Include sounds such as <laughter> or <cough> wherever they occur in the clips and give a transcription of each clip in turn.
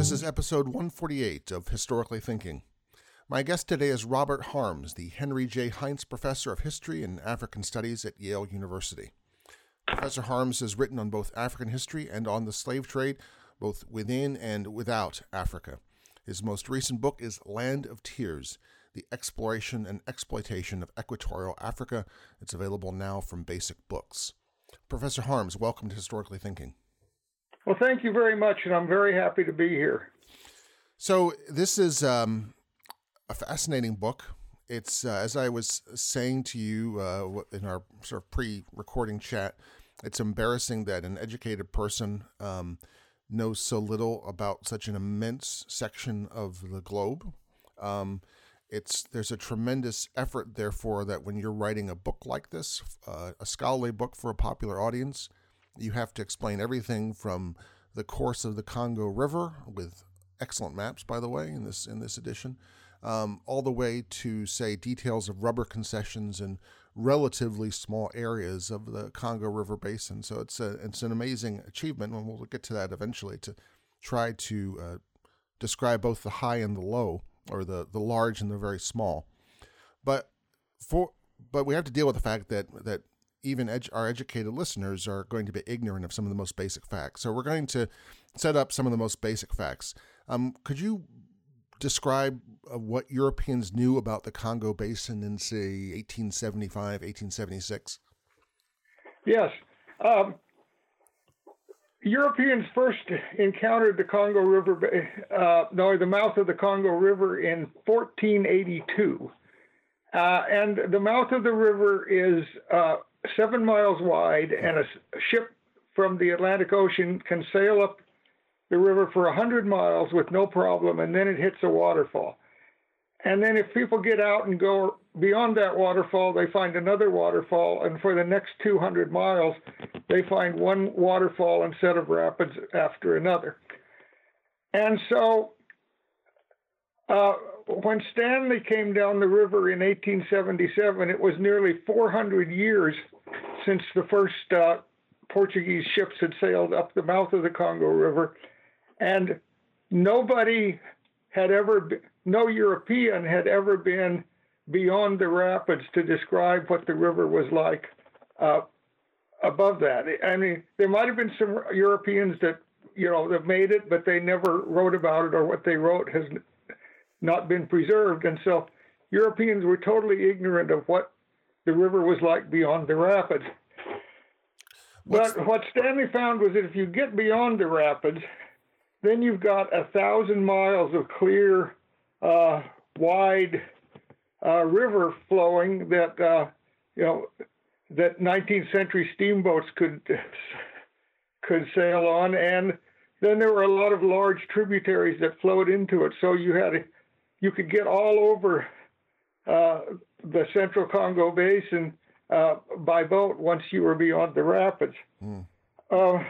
This is episode 148 of Historically Thinking. My guest today is Robert Harms, the Henry J. Heinz Professor of History and African Studies at Yale University. Professor Harms has written on both African history and on the slave trade, both within and without Africa. His most recent book is Land of Tears The Exploration and Exploitation of Equatorial Africa. It's available now from Basic Books. Professor Harms, welcome to Historically Thinking. Well, thank you very much, and I'm very happy to be here. So, this is um, a fascinating book. It's, uh, as I was saying to you uh, in our sort of pre recording chat, it's embarrassing that an educated person um, knows so little about such an immense section of the globe. Um, it's there's a tremendous effort, therefore, that when you're writing a book like this, uh, a scholarly book for a popular audience, you have to explain everything from the course of the Congo River with excellent maps, by the way, in this in this edition, um, all the way to say details of rubber concessions in relatively small areas of the Congo River basin. So it's a it's an amazing achievement, and we'll get to that eventually to try to uh, describe both the high and the low, or the the large and the very small. But for but we have to deal with the fact that that even our educated listeners are going to be ignorant of some of the most basic facts. So we're going to set up some of the most basic facts. Um, could you describe uh, what Europeans knew about the Congo Basin in, say, 1875, 1876? Yes. Um, Europeans first encountered the Congo River, uh, no, the mouth of the Congo River in 1482. Uh, and the mouth of the river is uh, seven miles wide, and a ship from the Atlantic Ocean can sail up the river for 100 miles with no problem, and then it hits a waterfall. And then if people get out and go beyond that waterfall, they find another waterfall, and for the next 200 miles, they find one waterfall and set of rapids after another. And so uh, when Stanley came down the river in 1877, it was nearly 400 years since the first uh, Portuguese ships had sailed up the mouth of the Congo River, and nobody had ever, been, no European had ever been beyond the rapids to describe what the river was like uh, above that. I mean, there might have been some Europeans that you know that made it, but they never wrote about it, or what they wrote has not been preserved. And so Europeans were totally ignorant of what the river was like beyond the rapids. What's but what Stanley found was that if you get beyond the rapids, then you've got a thousand miles of clear, uh, wide uh, river flowing that uh, you know that 19th century steamboats could could sail on, and then there were a lot of large tributaries that flowed into it. So you had you could get all over uh, the central Congo Basin uh, by boat once you were beyond the rapids. Mm. Uh,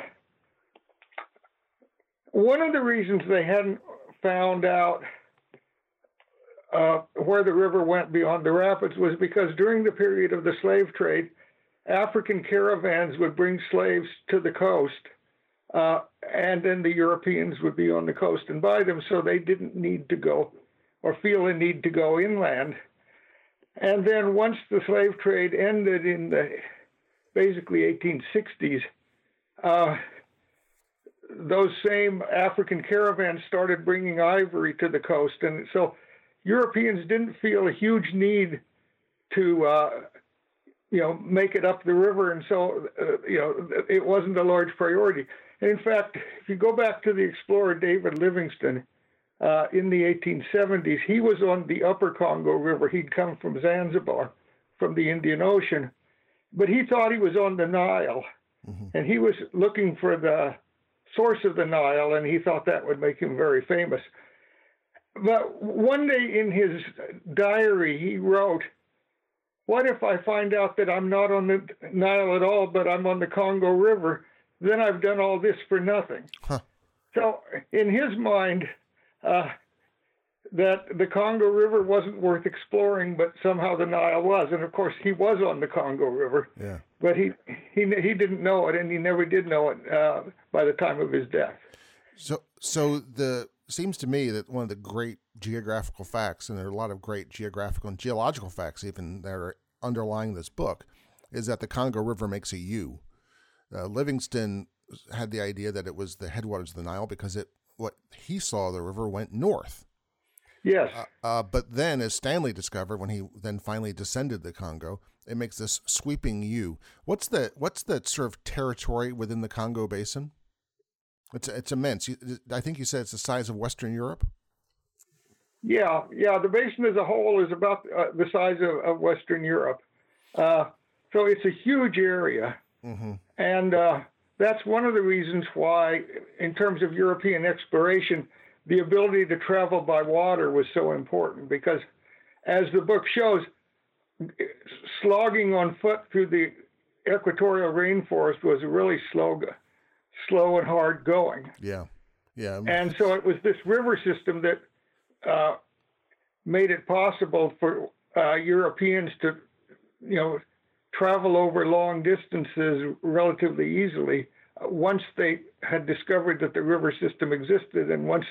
one of the reasons they hadn't found out uh, where the river went beyond the rapids was because during the period of the slave trade, African caravans would bring slaves to the coast, uh, and then the Europeans would be on the coast and buy them, so they didn't need to go or feel a need to go inland. And then once the slave trade ended in the basically 1860s, uh, those same African caravans started bringing ivory to the coast, and so Europeans didn't feel a huge need to, uh, you know, make it up the river, and so uh, you know it wasn't a large priority. And in fact, if you go back to the explorer David Livingstone, uh, in the 1870s. He was on the upper Congo River. He'd come from Zanzibar, from the Indian Ocean, but he thought he was on the Nile, mm-hmm. and he was looking for the source of the Nile, and he thought that would make him very famous. but one day in his diary, he wrote, What if I find out that I'm not on the Nile at all, but I'm on the Congo River? Then I've done all this for nothing. Huh. So, in his mind, uh, that the Congo River wasn't worth exploring, but somehow the Nile was. And of course, he was on the Congo River, Yeah. but he he he didn't know it, and he never did know it uh, by the time of his death. So, so the seems to me that one of the great geographical facts, and there are a lot of great geographical and geological facts even that are underlying this book, is that the Congo River makes a U. Uh, Livingstone had the idea that it was the headwaters of the Nile because it what he saw the river went north. Yes. Uh, but then, as Stanley discovered when he then finally descended the Congo, it makes this sweeping U. What's the what's the sort of territory within the Congo basin? It's it's immense. I think you said it's the size of Western Europe. Yeah, yeah. The basin as a whole is about uh, the size of, of Western Europe, uh, so it's a huge area, Mm-hmm. and uh, that's one of the reasons why, in terms of European exploration, the ability to travel by water was so important. Because, as the book shows, slogging on foot through the equatorial rainforest was really slow, slow and hard going. Yeah, yeah. And so it was this river system that uh, made it possible for uh, Europeans to, you know, travel over long distances relatively easily uh, once they had discovered that the river system existed and once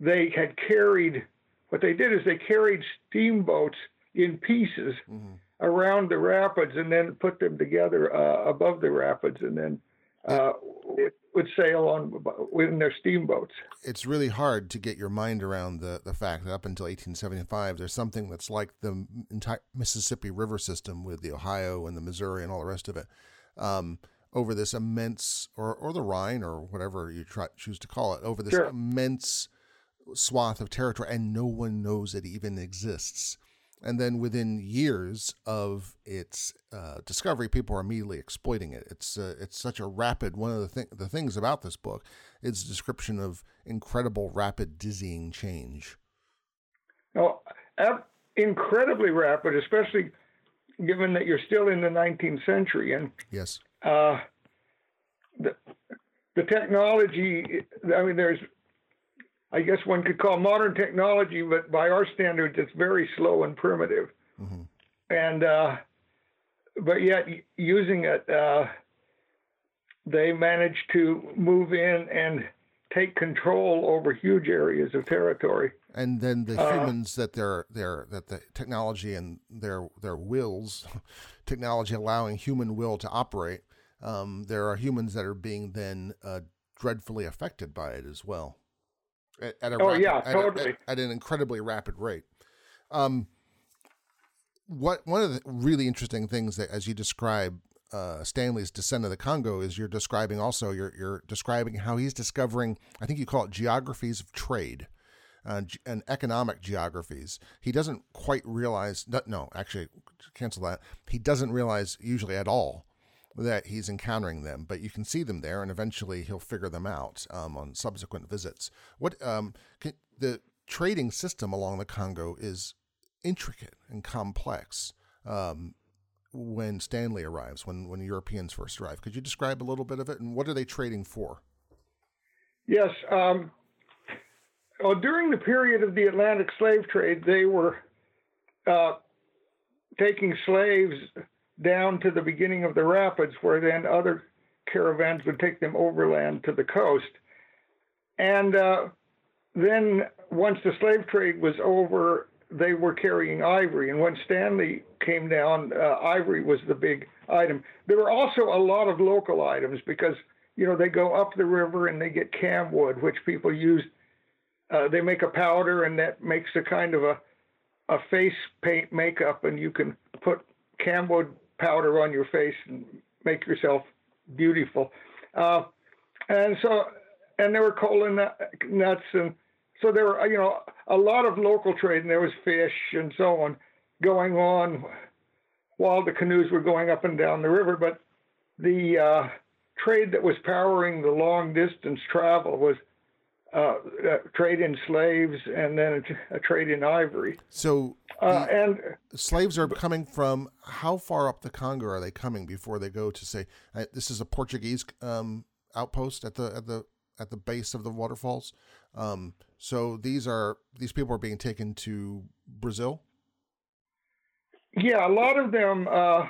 they had carried what they did is they carried steamboats in pieces Mhm. around the rapids and then put them together uh, above the rapids and then uh, it would sail on within their steamboats. It's really hard to get your mind around the the fact that up until 1875, there's something that's like the entire Mississippi River system with the Ohio and the Missouri and all the rest of it. Um, over this immense, or, or the Rhine, or whatever you try, choose to call it, over this Sure. immense swath of territory, and no one knows it even exists. And then within years of its uh, discovery, people are immediately exploiting it. It's uh, it's such a rapid. One of the th- the things about this book is description of incredible, rapid, dizzying change. Now, ab- incredibly rapid, especially given that you're still in the 19th century and Yes. uh, the the technology. I mean, there's, I guess one could call modern technology, but by our standards, it's very slow and primitive. hmm And uh, but yet using it, uh, they managed to move in and take control over huge areas of territory. And then the Uh, humans that they're they're that the technology and their their wills, <laughs> technology allowing human will to operate. Um, there are humans that are being then uh, dreadfully affected by it as well. At, at a Oh, rapid- yeah, totally. at, at an incredibly rapid rate. Um, what one of the really interesting things that, as you describe uh, Stanley's descent of the Congo, is you're describing also you're you're describing how he's discovering. I think you call it geographies of trade uh, and economic geographies. He doesn't quite realize. No, actually, cancel that. He doesn't realize usually at all that he's encountering them, but you can see them there, and eventually he'll figure them out um, on subsequent visits. What um, can, the trading system along the Congo is intricate and complex. Um, when Stanley arrives, when when Europeans first arrive, could you describe a little bit of it, and what are they trading for? Yes. Um, well, during the period of the Atlantic slave trade, they were uh, taking slaves down to the beginning of the rapids, where then other caravans would take them overland to the coast. And uh, then, once the slave trade was over, they were carrying ivory. And when Stanley came down, uh, ivory was the big item. There were also a lot of local items because you know, they go up the river and they get camwood, which people use. Uh, they make a powder and that makes a kind of a, a face paint makeup, and you can put camwood powder on your face and make yourself beautiful. Uh, and so, and there were cola nuts, and so there were, you know, a lot of local trade, and there was fish and so on going on while the canoes were going up and down the river. But the uh, trade that was powering the long distance travel was uh, trade in slaves and then a, a trade in ivory. So, uh, and slaves are coming from how far up the Congo are they coming before they go to say this is a Portuguese um, outpost at the at the at the base of the waterfalls. Um, so these are these people are being taken to Brazil. Yeah, a lot of them uh,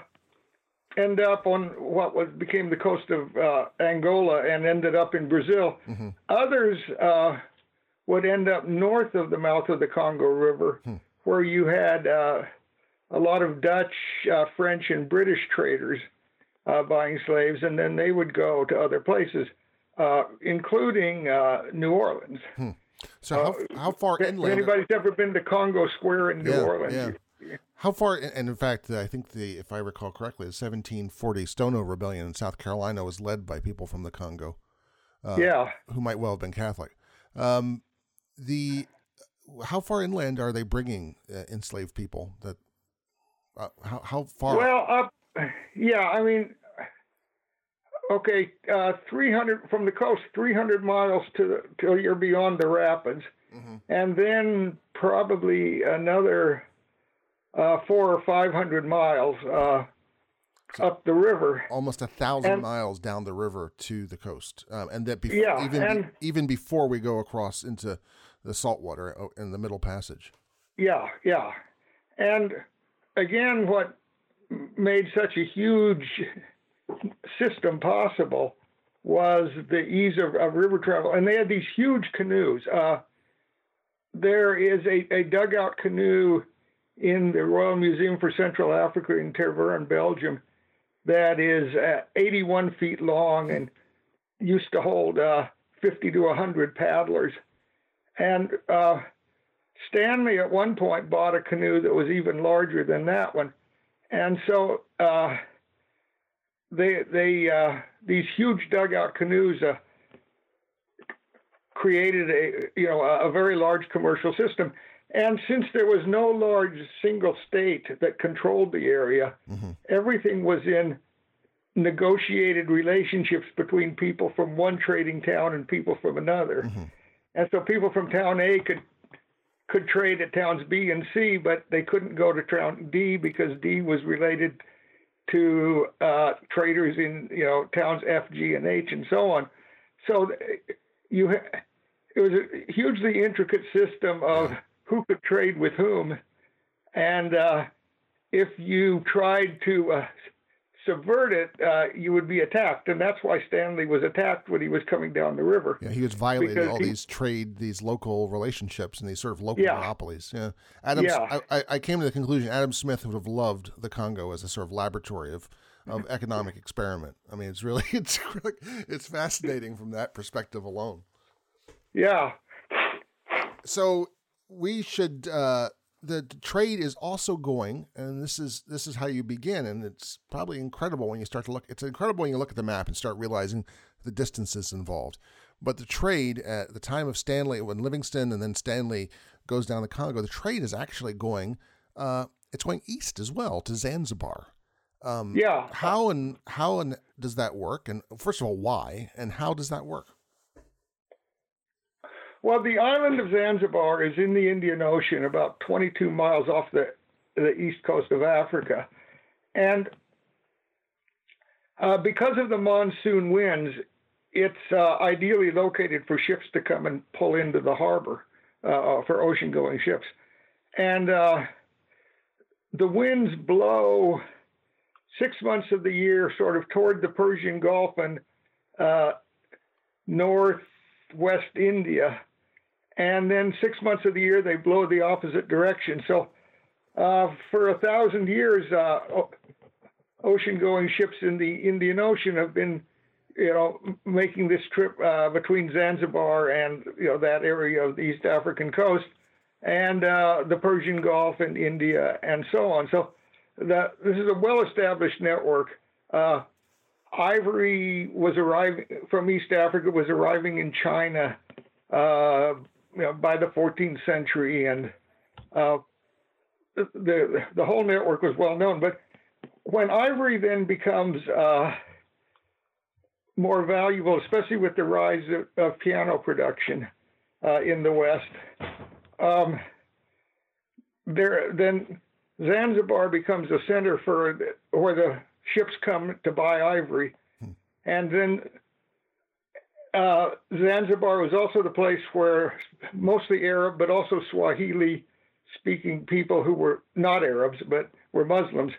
end up on what was became the coast of uh, Angola and ended up in Brazil. Mm-hmm. Others uh, would end up north of the mouth of the Congo River, hmm. where you had uh, a lot of Dutch, uh, French, and British traders uh, buying slaves, and then they would go to other places, uh, including New Orleans. Hmm. So how, how far inland? Anybody's ever been to Congo Square in New yeah, Orleans? Yeah. How far? And in fact, I think the, if I recall correctly, the 1740 Stono Rebellion in South Carolina was led by people from the Congo. Uh, yeah, who might well have been Catholic. Um, the how far inland are they bringing uh, enslaved people? That uh, how how far? Well, up. Yeah, I mean, okay, uh, 300 from the coast, 300 miles to the, till you're beyond the rapids, mm-hmm. and then probably another uh, four or five hundred miles uh, up the river. Almost a thousand and, miles down the river to the coast, um, and that before, yeah, even and, be, even before we go across into the saltwater uh, in the Middle Passage. Yeah, yeah, and again, what made such a huge system possible was the ease of, of river travel, and they had these huge canoes. Uh, there is a, a dugout canoe in the Royal Museum for Central Africa in Tervuren, Belgium, that is uh, 81 feet long and used to hold uh, 50 to 100 paddlers. And uh, Stanley at one point bought a canoe that was even larger than that one. And so uh, they, they, uh, these huge dugout canoes uh, created a, you know, a, a very large commercial system. And since there was no large single state that controlled the area, mm-hmm. everything was in negotiated relationships between people from one trading town and people from another. Mm-hmm. And so people from town A could could trade at towns B and C, but they couldn't go to town D because D was related to uh, traders in you know towns F, G, and H, and so on. So you it was a hugely intricate system of who could trade with whom. And uh, if you tried to uh, subvert it, uh, you would be attacked. And that's why Stanley was attacked when he was coming down the river. Yeah, he was violating all he, these trade, these local relationships and these sort of local yeah. monopolies. Yeah. Adam, yeah. I, I came to the conclusion Adam Smith would have loved the Congo as a sort of laboratory of of <laughs> economic experiment. I mean, it's really <laughs> it's really, it's fascinating from that perspective alone. Yeah. So we should uh, the trade is also going, and this is this is how you begin, and it's probably incredible when you start to look. It's incredible when you look at the map and start realizing the distances involved. But the trade at the time of Stanley, when Livingstone and then Stanley goes down the Congo, the trade is actually going. Uh, it's going east as well to Zanzibar. Um, yeah. How and how and does that work? And first of all, why? And how does that work? Well, the island of Zanzibar is in the Indian Ocean, about 22 miles off the, the east coast of Africa. And uh, because of the monsoon winds, it's uh, ideally located for ships to come and pull into the harbor uh, for ocean going ships. And uh, the winds blow six months of the year sort of toward the Persian Gulf and uh, northwest India and then six months of the year they blow the opposite direction. So uh, for a thousand years, uh, ocean-going ships in the Indian Ocean have been, you know, making this trip uh, between Zanzibar and you know that area of the East African coast, and uh, the Persian Gulf and India and so on. So this is a well-established network. Uh, ivory was arriving from East Africa was arriving in China uh, you know, by the 14th century, and uh, the the whole network was well known. But when ivory then becomes uh, more valuable, especially with the rise of, of piano production, uh, in the West. Um, there, then Zanzibar becomes a center for where the ships come to buy ivory, hmm. and then uh, Zanzibar was also the place where mostly Arab, but also Swahili speaking people who were not Arabs but were Muslims,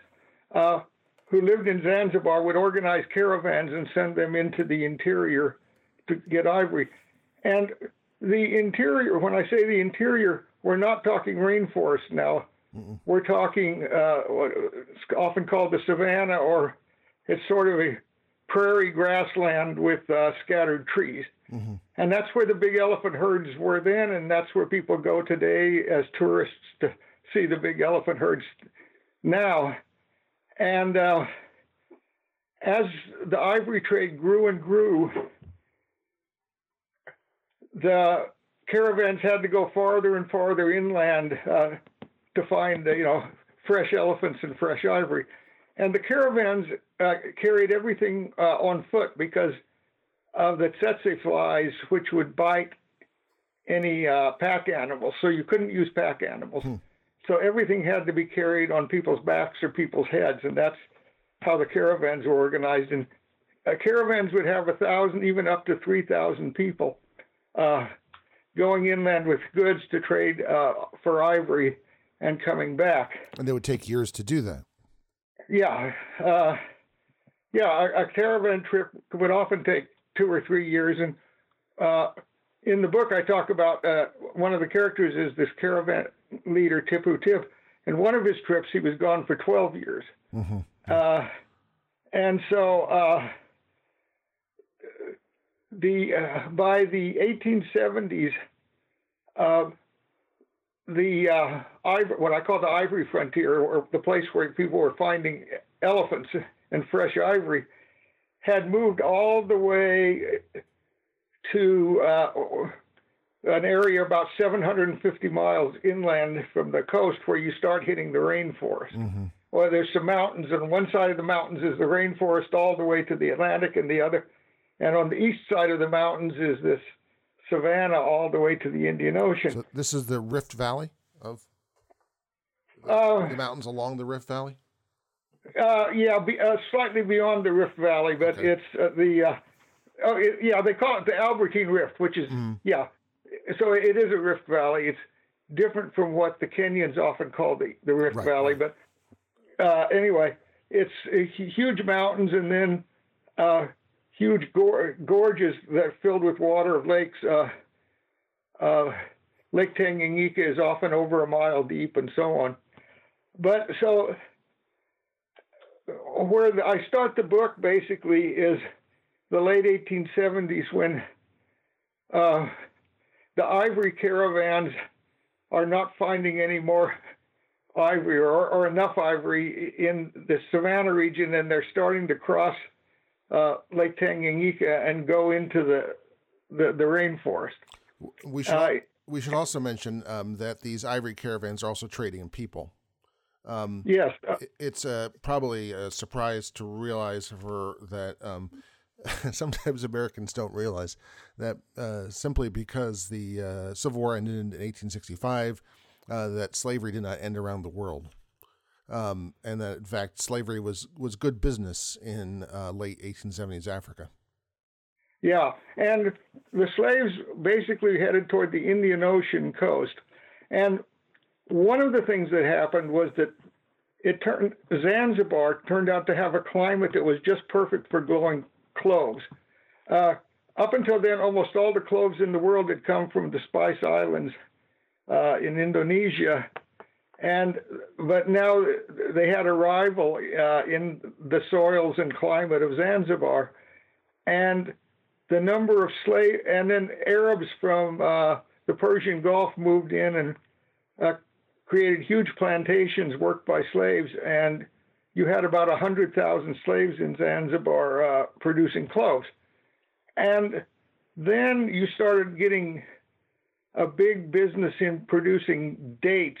uh, who lived in Zanzibar would organize caravans and send them into the interior to get ivory. And the interior, when I say the interior, we're not talking rainforest now. Mm-mm. We're talking uh, often called the savannah, or it's sort of a prairie grassland with uh, scattered trees. Mm-hmm. And that's where the big elephant herds were then, and that's where people go today as tourists to see the big elephant herds now. And uh, as the ivory trade grew and grew, the caravans had to go farther and farther inland uh, to find, you know, fresh elephants and fresh ivory. And the caravans uh, carried everything uh, on foot because of the tsetse flies, which would bite any uh, pack animals. So you couldn't use pack animals. Hmm. So everything had to be carried on people's backs or people's heads, and that's how the caravans were organized. And uh, caravans would have a thousand, even up to three thousand people uh, going inland with goods to trade uh, for ivory and coming back. And it would take years to do that. Yeah, uh, yeah. A, a, caravan trip would often take two or three years, and uh, in the book I talk about uh, one of the characters is this caravan leader Tipu Tip, and one of his trips he was gone for twelve years, mm-hmm. Uh, and so uh, the uh, by the 1870s, uh, the uh, ivory, what I call the ivory frontier, or the place where people were finding elephants and fresh ivory, had moved all the way to uh, an area about 750 miles inland from the coast, where you start hitting the rainforest. Mm-hmm. Well, there's some mountains, and one side of the mountains is the rainforest all the way to the Atlantic, and the other and on the east side of the mountains is this savanna all the way to the Indian Ocean. So this is the Rift Valley of the, uh, the mountains along the Rift Valley. Uh, yeah, be, uh, slightly beyond the Rift Valley, but okay. it's uh, the uh, oh it, yeah they call it the Albertine Rift, which is mm. yeah. So it is a Rift Valley. It's different from what the Kenyans often call the, the Rift right, Valley, right. but uh, anyway, it's huge mountains and then huge gorges that are filled with water of lakes. Uh, uh, Lake Tanganyika is often over a mile deep, and so on. But so where I start the book basically is the late 1870s when uh, the ivory caravans are not finding any more ivory or, or enough ivory in the savannah region, and they're starting to cross uh, Lake Tanganyika and go into the the, the rainforest. We should uh, we should also mention um, that these ivory caravans are also trading in people. Um, yes, uh, it's uh, probably a surprise to realize for that. Um, <laughs> sometimes Americans don't realize that uh, simply because the uh, Civil War ended in 1865, uh, that slavery did not end around the world um, and that in fact slavery was was good business in uh, late 1870s Africa. Yeah, and the slaves basically headed toward the Indian Ocean coast, and one of the things that happened was that it turned Zanzibar turned out to have a climate that was just perfect for growing cloves. Uh, up until then, almost all the cloves in the world had come from the Spice Islands uh, in Indonesia, and but now they had a rival uh, in the soils and climate of Zanzibar, and the number of slave and then Arabs from uh, the Persian Gulf moved in and uh, created huge plantations worked by slaves, and you had about hundred thousand slaves in Zanzibar uh, producing cloves, and then you started getting a big business in producing dates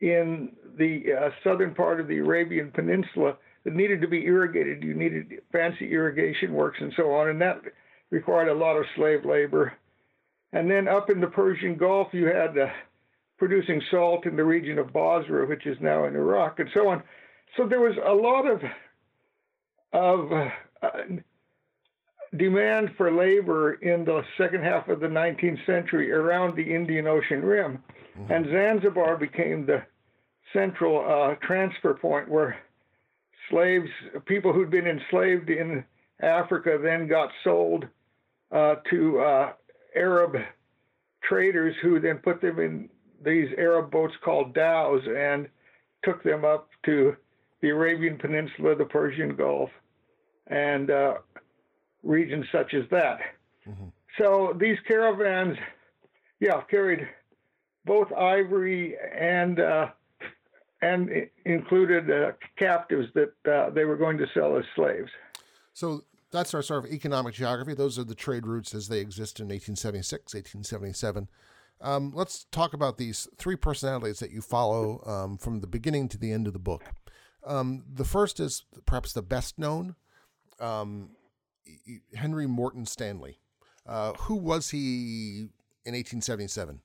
in the uh, southern part of the Arabian Peninsula that needed to be irrigated. You needed fancy irrigation works and so on, and that required a lot of slave labor. And then up in the Persian Gulf, you had uh, producing salt in the region of Basra, which is now in Iraq, and so on. So there was a lot of of uh, demand for labor in the second half of the 19th century around the Indian Ocean rim, mm-hmm. and Zanzibar became the central uh, transfer point where slaves, people who'd been enslaved in Africa, then got sold uh, to uh, Arab traders who then put them in these Arab boats called dhows and took them up to the Arabian Peninsula, the Persian Gulf, and uh, regions such as that. Mm-hmm. So these caravans, yeah, carried both ivory and uh, and included uh, captives that uh, they were going to sell as slaves. So that's our sort of economic geography. Those are the trade routes as they exist in 1876, 1877. Um, let's talk about these three personalities that you follow um, from the beginning to the end of the book. Um, the first is perhaps the best known, um, Henry Morton Stanley. Uh, who was he in 1877?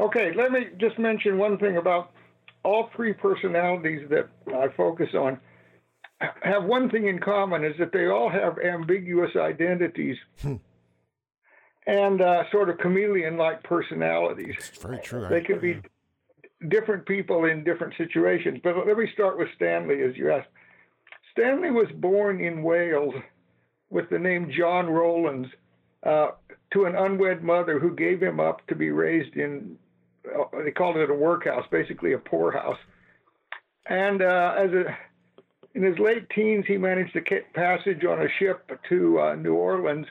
Okay, let me just mention one thing about all three personalities that I focus on have one thing in common is that they all have ambiguous identities. And uh, sort of chameleon-like personalities. It's very true. They can be different people in different situations. But let me start with Stanley, as you asked. Stanley was born in Wales with the name John Rowlands uh, to an unwed mother who gave him up to be raised in, uh, they called it a workhouse, basically a poorhouse. And uh, as a, in his late teens, he managed to get passage on a ship to uh, New Orleans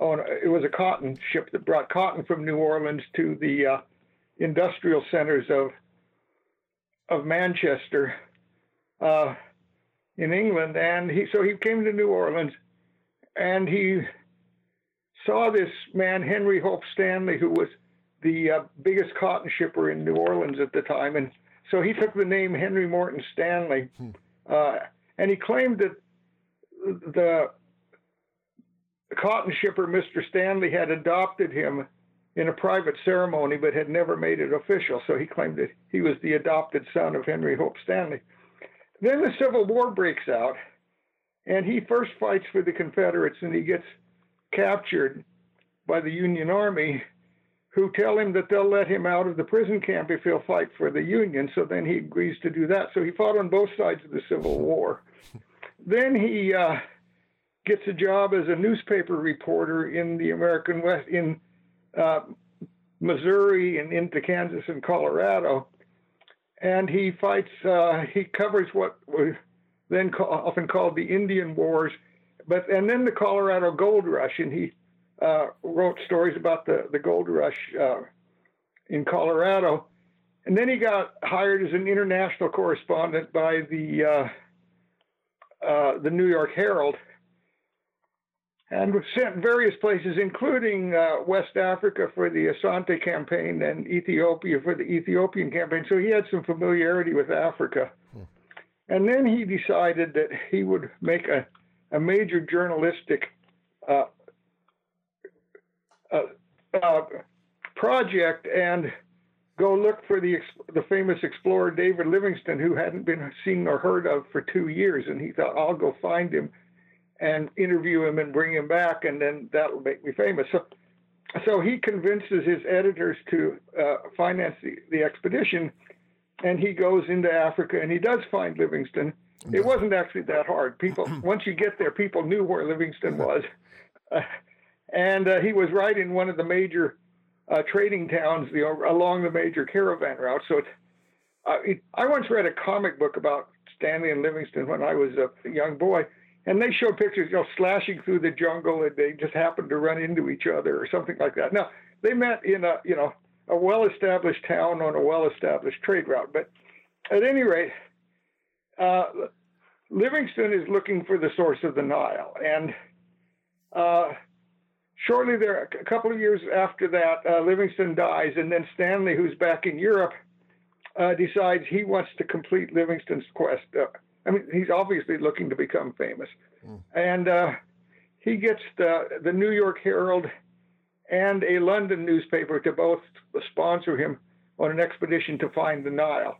on it was a cotton ship that brought cotton from New Orleans to the uh, industrial centers of of Manchester uh, in England, and he so he came to New Orleans, and he saw this man Henry Hope Stanley, who was the uh, biggest cotton shipper in New Orleans at the time, and so he took the name Henry Morton Stanley, hmm. uh, and he claimed that the the cotton shipper, Mr. Stanley, had adopted him in a private ceremony but had never made it official, so he claimed that he was the adopted son of Henry Hope Stanley. Then the Civil War breaks out, and he first fights for the Confederates and he gets captured by the Union Army, who tell him that they'll let him out of the prison camp if he'll fight for the Union. So then he agrees to do that. So he fought on both sides of the Civil War. <laughs> then he uh, gets a job as a newspaper reporter in the American West in uh, Missouri and into Kansas and Colorado, and he fights. Uh, he covers what was then call, often called the Indian Wars, but and then the Colorado Gold Rush, and he uh, wrote stories about the the gold rush uh, in Colorado, and then he got hired as an international correspondent by the uh, uh, the New York Herald and was sent various places, including uh, West Africa for the Asante campaign and Ethiopia for the Ethiopian campaign. So he had some familiarity with Africa. Hmm. And then he decided that he would make a, a major journalistic uh, uh, uh project and go look for the the famous explorer David Livingstone, who hadn't been seen or heard of for two years. And he thought, I'll go find him and interview him and bring him back, and then that'll make me famous. So, so he convinces his editors to uh, finance the, the expedition, and he goes into Africa and he does find Livingstone. It wasn't actually that hard. People, <clears throat> once you get there, people knew where Livingstone was, uh, <laughs> and uh, he was right in one of the major uh, trading towns the, along the major caravan route. So, it's, uh, it, I once read a comic book about Stanley and Livingstone when I was a young boy and they show pictures, you know, slashing through the jungle, and they just happened to run into each other or something like that. Now they met in a, you know, a well-established town on a well-established trade route. But at any rate, uh, Livingstone is looking for the source of the Nile, and uh, shortly there, a couple of years after that, uh, Livingstone dies, and then Stanley, who's back in Europe, uh, decides he wants to complete Livingstone's quest. I mean, he's obviously looking to become famous. Mm. And uh, he gets the, the New York Herald and a London newspaper to both sponsor him on an expedition to find the Nile,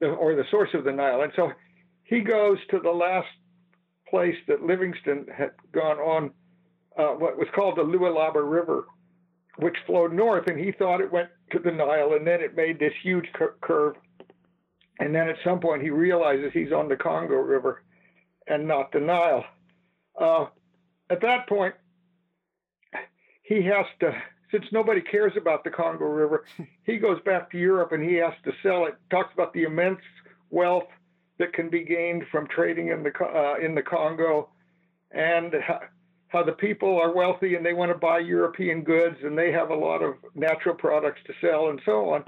or the source of the Nile. And so he goes to the last place that Livingstone had gone on, uh, what was called the Lualaba River, which flowed north, and he thought it went to the Nile, and then it made this huge cur- curve. And then at some point, he realizes he's on the Congo River and not the Nile. Uh, at that point, he has to, since nobody cares about the Congo River, <laughs> he goes back to Europe and he has to sell it. Talks about the immense wealth that can be gained from trading in the uh, in the Congo, and how, how the people are wealthy and they want to buy European goods and they have a lot of natural products to sell and so on.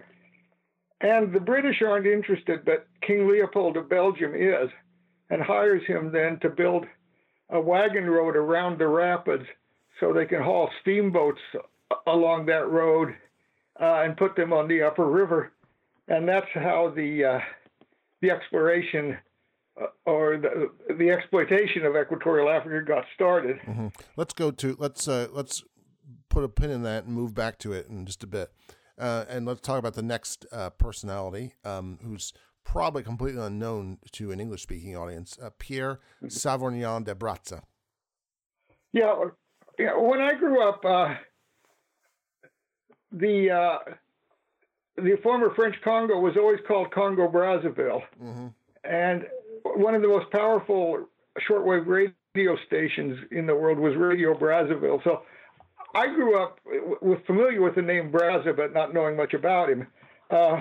And the British aren't interested, but King Leopold of Belgium is, and hires him then to build a wagon road around the rapids so they can haul steamboats along that road uh, and put them on the upper river. And that's how the uh, the exploration uh, or the, the exploitation of equatorial Africa got started. Mm-hmm. Let's go to let's uh, let's put a pin in that and move back to it in just a bit, uh, and let's talk about the next uh, personality um, who's probably completely unknown to an English speaking audience, uh, Pierre mm-hmm. De Brazza. Yeah, yeah. When I grew up, uh, the the former French Congo was always called Congo Brazzaville. Mm-hmm. And one of the most powerful shortwave radio stations in the world was Radio Brazzaville. So I grew up with familiar with the name Brazza, but not knowing much about him. Uh,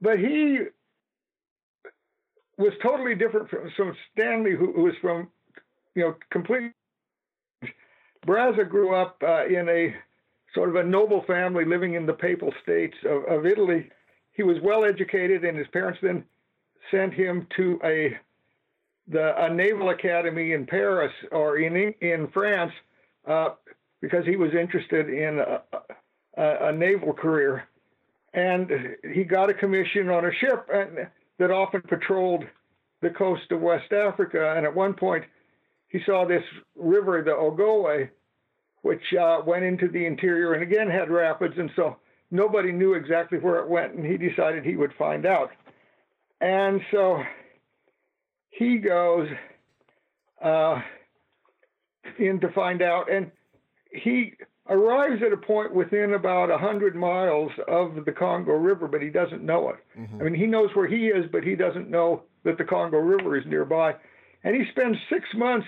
but he was totally different from, Stanley, who, who was from, you know, completely. Brazza grew up uh, in a sort of a noble family living in the Papal States of, of Italy. He was well educated, and his parents then sent him to a the a naval academy in Paris or in in France uh, because he was interested in a, a, a, naval career, and he got a commission on a ship that often patrolled the coast of West Africa. And at one point, he saw this river, the Ogowe, which uh, went into the interior and again had rapids, and so nobody knew exactly where it went, and he decided he would find out. And so he goes uh, in to find out, and he arrives at a point within about 100 miles of the Congo River, but he doesn't know it. Mm-hmm. I mean, he knows where he is, but he doesn't know that the Congo River is nearby. And he spends six months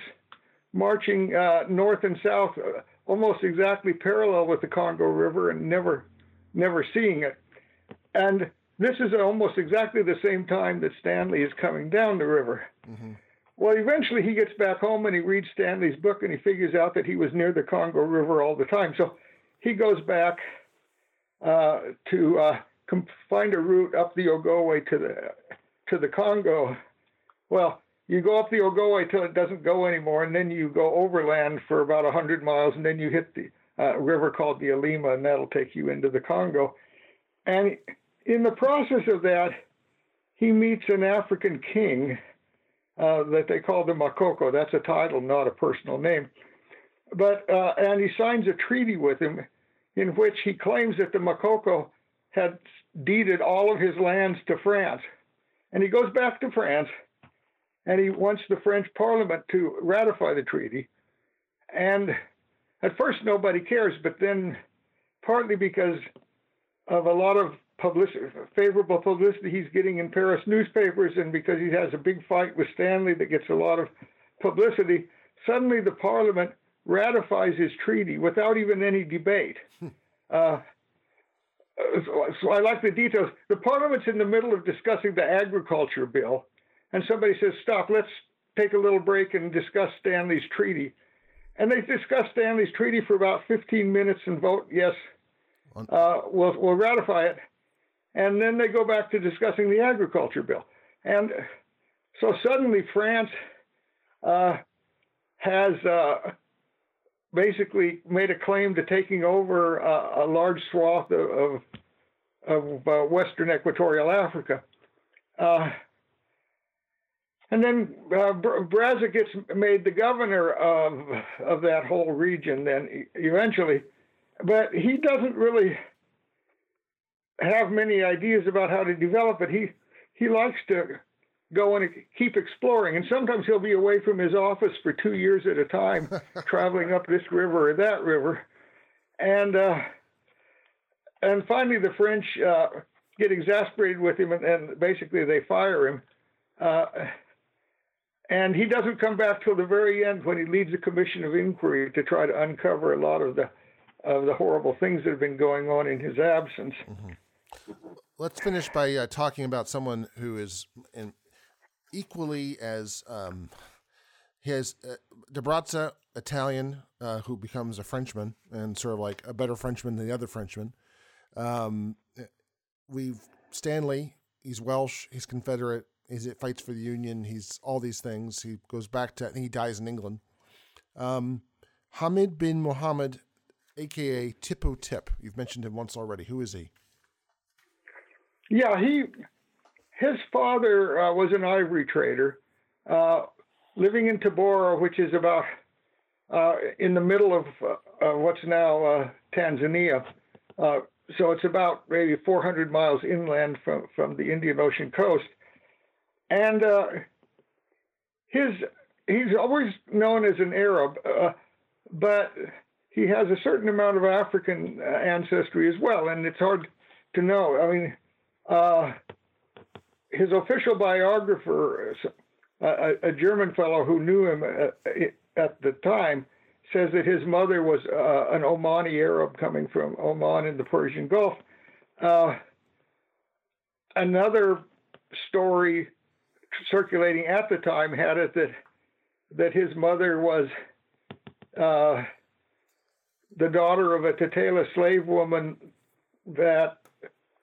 marching uh, north and south, uh, almost exactly parallel with the Congo River, and never, never seeing it. And this is almost exactly the same time that Stanley is coming down the river. Mm-hmm. Well, eventually he gets back home and he reads Stanley's book and he figures out that he was near the Congo River all the time. So he goes back uh, to uh, com- find a route up the Ogowe to the to the Congo. Well, you go up the Ogowe till it doesn't go anymore, and then you go overland for about 100 miles, and then you hit the uh, river called the Alima, and that'll take you into the Congo. And in the process of that, he meets an African king uh, that they call the Makoko. That's a title, not a personal name. But uh, and he signs a treaty with him, in which he claims that the Makoko had deeded all of his lands to France, and he goes back to France, and he wants the French Parliament to ratify the treaty. And at first nobody cares, but then partly because of a lot of publicity, favorable publicity he's getting in Paris newspapers, and because he has a big fight with Stanley that gets a lot of publicity, suddenly the Parliament ratifies his treaty without even any debate. <laughs> Uh, so, so I like the details. The Parliament's in the middle of discussing the agriculture bill, and somebody says, "Stop! Let's take a little break and discuss Stanley's treaty." And they discuss Stanley's treaty for about 15 minutes and vote yes. Uh, we'll, we'll ratify it and then they go back to discussing the agriculture bill. And so suddenly France uh, has uh, basically made a claim to taking over uh, a large swath of, of, of uh, Western Equatorial Africa. Uh, and then uh, Brazza gets made the governor of of that whole region. Then eventually, but he doesn't really have many ideas about how to develop it. He he likes to go and keep exploring, and sometimes he'll be away from his office for two years at a time, <laughs> traveling up this river or that river, and uh, and finally the French uh, get exasperated with him, and, and basically they fire him. Uh, and he doesn't come back till the very end when he leads a commission of inquiry to try to uncover a lot of the of the horrible things that have been going on in his absence. Mm-hmm. Let's finish by uh, talking about someone who is in, equally as um, he has uh, De Brazza, Italian, uh, who becomes a Frenchman and sort of like a better Frenchman than the other Frenchman. Um, we've Stanley. He's Welsh. He's Confederate. He's it fights for the Union. He's all these things. He goes back to. He dies in England. Um, Hamid bin Mohammed, aka Tippu Tip. You've mentioned him once already. Who is he? Yeah, he. His father uh, was an ivory trader, uh, living in Tabora, which is about uh, in the middle of uh, what's now uh, Tanzania. Uh, so it's about maybe 400 miles inland from, from the Indian Ocean coast. And his he's always known as an Arab, but he has a certain amount of African ancestry as well, and it's hard to know. I mean, uh, his official biographer, a, a, German fellow who knew him at, uh, at the time, says that his mother was uh, an Omani Arab coming from Oman in the Persian Gulf. Uh, another story circulating at the time had it that that his mother was uh, the daughter of a Tetela slave woman that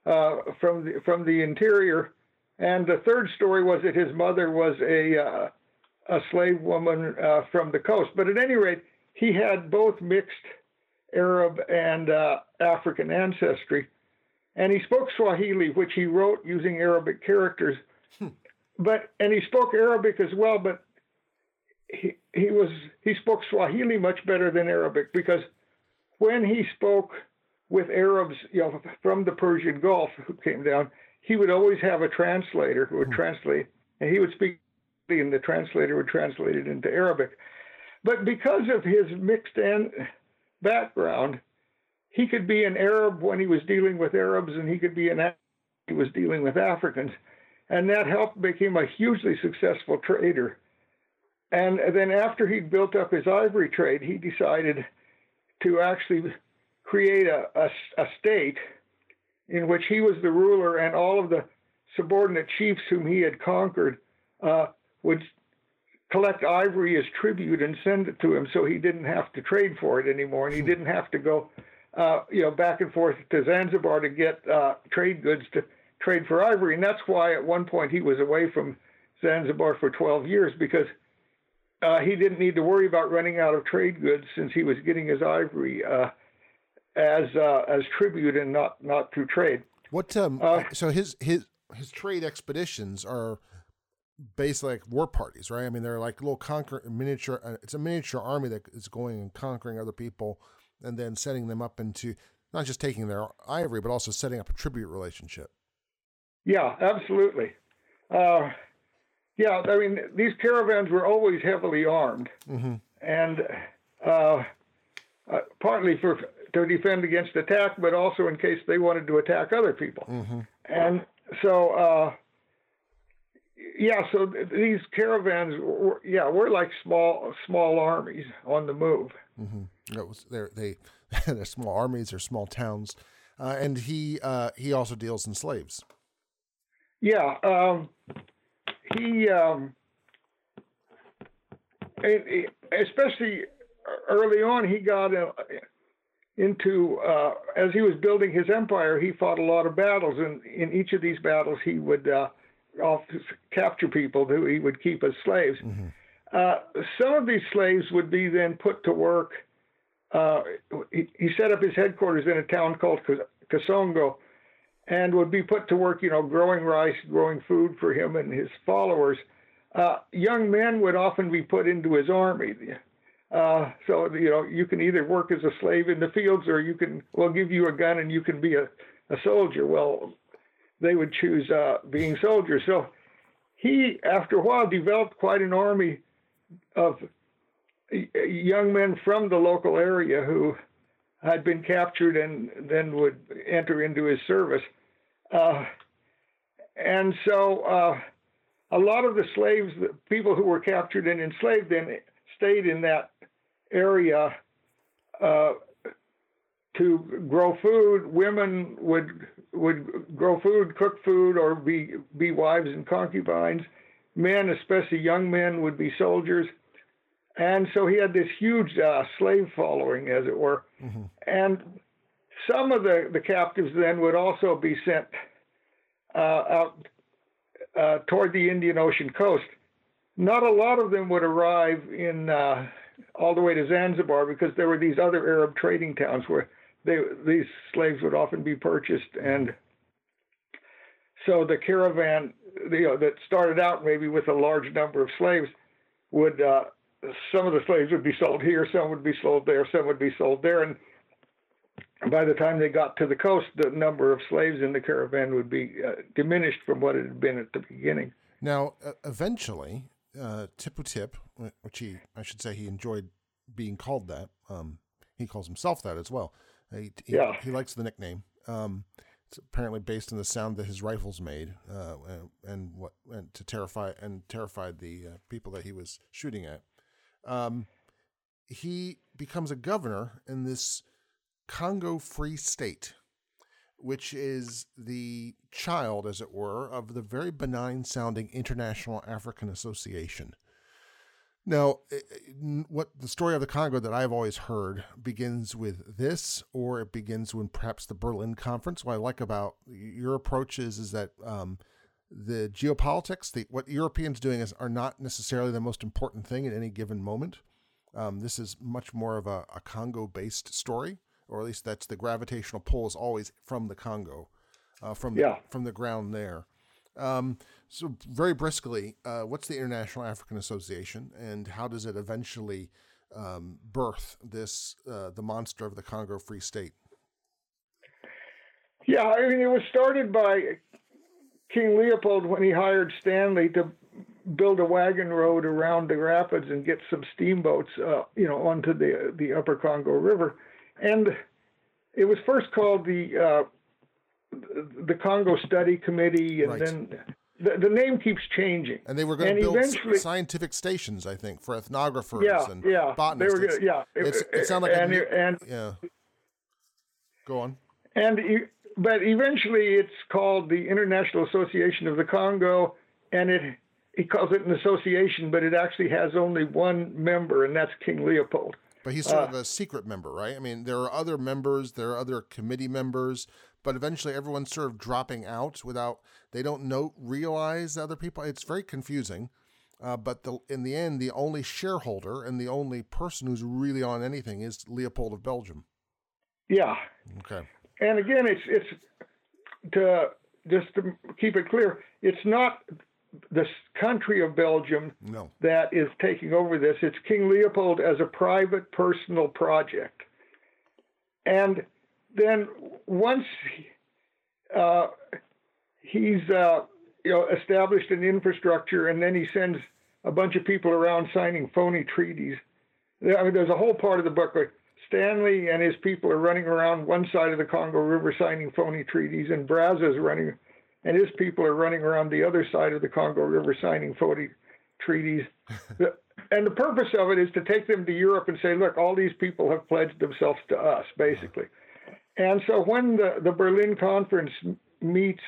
uh, from the from the interior, and the third story was that his mother was a uh, a slave woman uh, from the coast. But at any rate, he had both mixed Arab and uh, African ancestry, and he spoke Swahili, which he wrote using Arabic characters. Hmm. But and he spoke Arabic as well, but he he was he spoke Swahili much better than Arabic because when he spoke with Arabs, you know, from the Persian Gulf who came down, he would always have a translator who would hmm. translate, and he would speak, and the translator would translate it into Arabic. But because of his mixed an- background, he could be an Arab when he was dealing with Arabs, and he could be an he was dealing with Africans, and that helped make him a hugely successful trader. And then after he'd built up his ivory trade, he decided to actually create a, a, a state in which he was the ruler and all of the subordinate chiefs whom he had conquered uh, would collect ivory as tribute and send it to him so he didn't have to trade for it anymore and he hmm. didn't have to go uh, you know back and forth to Zanzibar to get uh, trade goods to trade for ivory and that's why at one point he was away from Zanzibar for 12 years because uh, he didn't need to worry about running out of trade goods since he was getting his ivory uh, as uh, as tribute and not not through trade. What um, uh, so his his his trade expeditions are basically like war parties, right? I mean, they're like little conquer miniature. Uh, it's a miniature army that is going and conquering other people, and then setting them up into not just taking their ivory, but also setting up a tribute relationship. Yeah, absolutely. Uh, yeah, I mean, these caravans were always heavily armed, mm-hmm. and uh, uh, partly for to defend against attack, but also in case they wanted to attack other people. Mm-hmm. And so uh, yeah, so these caravans, were, yeah, we're like small small armies on the move. Mm-hmm. Was, they're they <laughs> they're small armies or small towns, uh, and he uh, he also deals in slaves. Yeah, um, he um, especially early on he got uh, into uh, as he was building his empire. He fought a lot of battles, and in each of these battles he would uh, off capture people who he would keep as slaves. Mm-hmm. Uh, some of these slaves would be then put to work. Uh, he, he, set up his headquarters in a town called Kasongo and would be put to work, you know, growing rice, growing food for him and his followers. Uh, young men would often be put into his army. Uh, so you know you can either work as a slave in the fields or you can we'll give you a gun and you can be a, a soldier. Well, they would choose uh, being soldiers. So he, after a while, developed quite an army of young men from the local area who had been captured and then would enter into his service. Uh, and so uh, a lot of the slaves, the people who were captured and enslaved, then stayed in that area uh, to grow food. Women would would grow food, cook food, or be be wives and concubines. Men, especially young men, would be soldiers. And so he had this huge uh, slave following, as it were. Mm-hmm. And some of the, the captives then would also be sent uh, out uh, toward the Indian Ocean coast. Not a lot of them would arrive in uh, all the way to Zanzibar because there were these other Arab trading towns where they, these slaves would often be purchased, and so the caravan, you know, that started out maybe with a large number of slaves, would uh, some of the slaves would be sold here, some would be sold there, some would be sold there, and by the time they got to the coast, the number of slaves in the caravan would be uh, diminished from what it had been at the beginning. Now, eventually, uh, Tipu Tip, which he, I should say, he enjoyed being called that. Um, he calls himself that as well. He, he, yeah. he likes the nickname. Um, it's apparently based on the sound that his rifles made, uh, and, and, what and to terrify and terrified the uh, people that he was shooting at. Um, he becomes a governor in this Congo Free State, which is the child, as it were, of the very benign sounding International African Association. Now, what the story of the Congo that I've always heard begins with this, or it begins when perhaps the Berlin Conference. What I like about your approach is, is that um, the geopolitics, the, what Europeans doing is are not necessarily the most important thing at any given moment. Um, this is much more of a, a Congo-based story, or at least that's the gravitational pull is always from the Congo, uh, from yeah. the, from the ground there. Um, so, very briskly, uh, what's the International African Association, and how does it eventually um, birth this uh, the monster of the Congo Free State? Yeah, I mean, it was started by King Leopold when he hired Stanley to build a wagon road around the rapids and get some steamboats, uh, you know, onto the the Upper Congo River, and it was first called the uh, the Congo Study Committee, and right. then the, the, name keeps changing. And they were going to build scientific stations, I think, for ethnographers yeah, and yeah, botanists. They were gonna, yeah, it's, it sounded like and, a, and yeah. Go on. And but eventually, it's called the International Association of the Congo, and it he calls it an association, but it actually has only one member, and that's King Leopold. But he's sort uh, of a secret member, right? I mean, there are other members, there are other committee members, but eventually everyone's sort of dropping out without they don't know realize other people. It's very confusing. Uh, but the, in the end, the only shareholder and the only person who's really on anything is Leopold of Belgium. Yeah. Okay. And again, it's it's to just to keep it clear, it's not the country of Belgium no. that is taking over this. It's King Leopold as a private personal project. And then once uh, he's uh, you know established an infrastructure, and then he sends a bunch of people around signing phony treaties. I mean, there's a whole part of the book where Stanley and his people are running around one side of the Congo River signing phony treaties, and Brazza is running, and his people are running around the other side of the Congo River signing phony treaties. <laughs> and the purpose of it is to take them to Europe and say, look, all these people have pledged themselves to us, basically. Uh-huh. And so when the, the Berlin Conference meets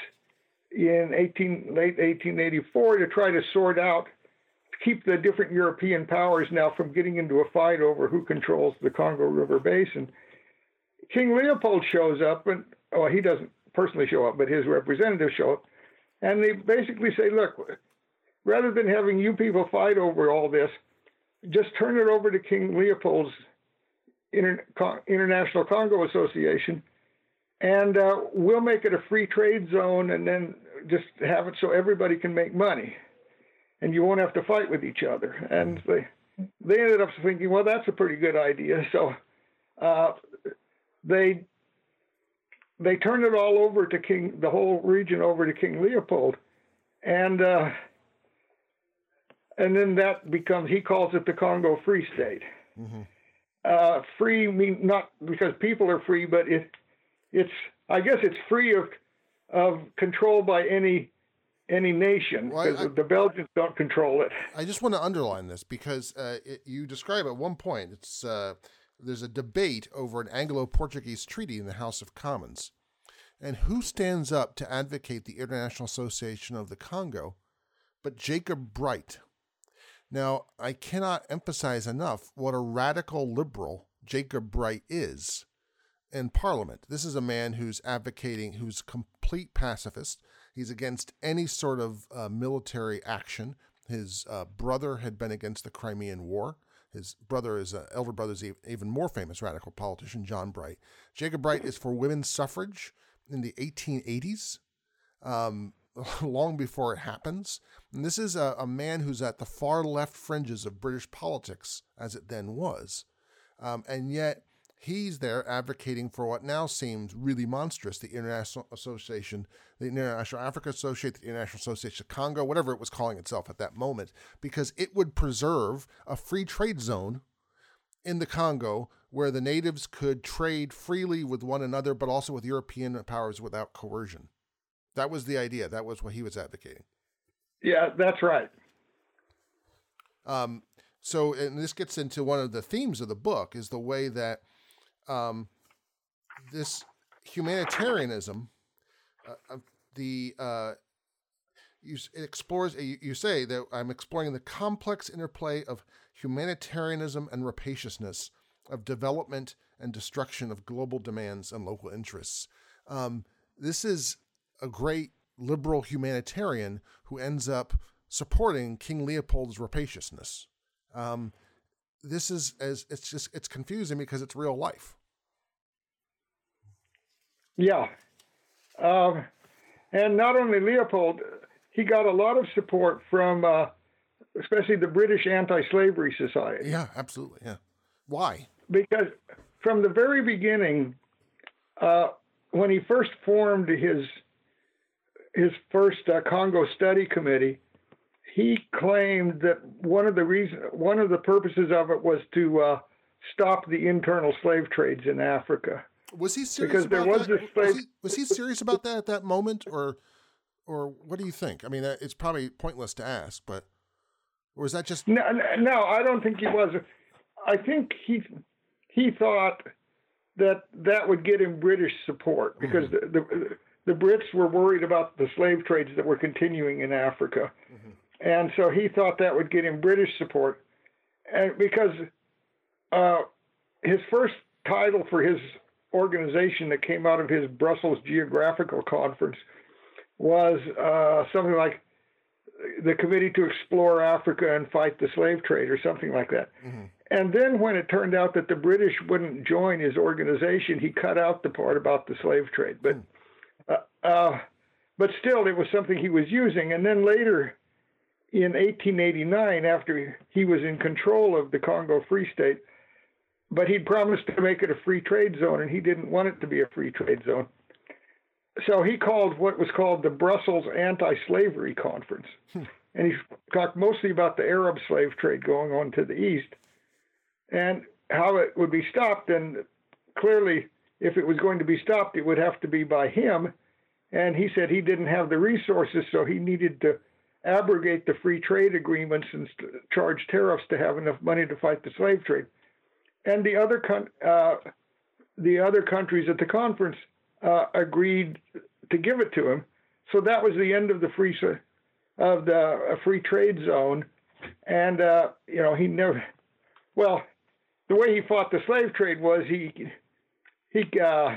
in 18, late 1884 to try to sort out, to keep the different European powers now from getting into a fight over who controls the Congo River Basin, King Leopold shows up, and well, he doesn't personally show up, but his representatives show up, and they basically say, look, rather than having you people fight over all this, just turn it over to King Leopold's Inter- International Congo Association, and uh, we'll make it a free trade zone, and then just have it so everybody can make money, and you won't have to fight with each other. And they they ended up thinking, well, that's a pretty good idea. <laughs> So uh, they they turned it all over to King, the whole region over to King Leopold, and uh, and then that becomes he calls it the Congo Free State. Mm-hmm. Uh, free mean not because people are free, but it it's I guess it's free of of control by any any nation because well, the Belgians don't control it. I just want to underline this because uh, it, you describe at one point it's uh, there's a debate over an Anglo-Portuguese treaty in the House of Commons, and who stands up to advocate the International Association of the Congo, but Jacob Bright. Now, I cannot emphasize enough what a radical liberal Jacob Bright is in Parliament. This is a man who's advocating, who's complete pacifist He's against any sort of uh, military action. His uh, brother had been against the Crimean War. His brother is uh, elder brother is even more famous radical politician John Bright. Jacob Bright is for women's suffrage in the 1880s, um, <laughs> long before it happens. And this is a, a, man who's at the far left fringes of British politics, as it then was, um, and yet he's there advocating for what now seems really monstrous the International Association, the International Africa Association, the International Association of Congo, whatever it was calling itself at that moment, because it would preserve a free trade zone in the Congo where the natives could trade freely with one another, but also with European powers without coercion. That was the idea. That was what he was advocating. Yeah, that's right. Um, so, and this gets into one of the themes of the book is the way that um, this humanitarianism, uh, the uh, you, it explores. You, you say that I'm exploring the complex interplay of humanitarianism and rapaciousness, of development and destruction of global demands and local interests. Um, this is a great liberal humanitarian who ends up supporting King Leopold's rapaciousness. Um, this is as it's just it's confusing because it's real life. Yeah. Um, and not only Leopold, he got a lot of support from, uh, especially the British Anti-Slavery Society. Yeah, absolutely. Yeah. Why? Because from the very beginning, uh, when he first formed his his first uh, Congo Study Committee, he claimed that one of the reason, one of the purposes of it was to uh, stop the internal slave trades in Africa. Was he serious? Because there was that? this was he, was he serious about that at that moment, or or what do you think? I mean, it's probably pointless to ask, but or was that just no? No, I don't think he was. I think he he thought that that would get him British support because mm-hmm. the, the, the Brits were worried about the slave trades that were continuing in Africa, mm-hmm. and so he thought that would get him British support, and because uh, his first title for his organization that came out of his Brussels Geographical Conference was uh, something like the Committee to Explore Africa and Fight the Slave Trade, or something like that. Mm-hmm. And then when it turned out that the British wouldn't join his organization, he cut out the part about the slave trade. But mm. uh, uh, but still, it was something he was using. And then later, in 1889, after he was in control of the Congo Free State, but he'd promised to make it a free trade zone, and he didn't want it to be a free trade zone. So he called what was called the Brussels Anti Slavery Conference. Hmm. And he talked mostly about the Arab slave trade going on to the east and how it would be stopped. And clearly, if it was going to be stopped, it would have to be by him. And he said he didn't have the resources, so he needed to abrogate the free trade agreements and charge tariffs to have enough money to fight the slave trade and the other con- uh, the other countries at the conference uh, agreed to give it to him. So that was the end of the free of the uh, free trade zone, and uh, you know he never. Well, the way he fought the slave trade was he he uh,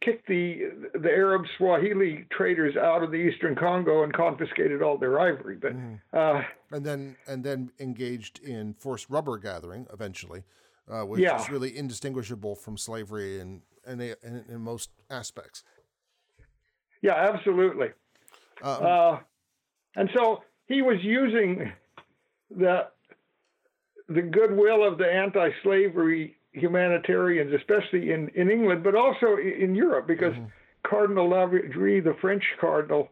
kicked the the Arab Swahili traders out of the eastern Congo and confiscated all their ivory. But mm. uh, and then and then engaged in forced rubber gathering eventually, uh, which yeah. is really indistinguishable from slavery in in, most aspects. Yeah, absolutely. Um, uh, and so he was using the the goodwill of the anti-slavery humanitarians, especially in, in England, but also in Europe, because mm-hmm. Cardinal Lavigerie, the French cardinal,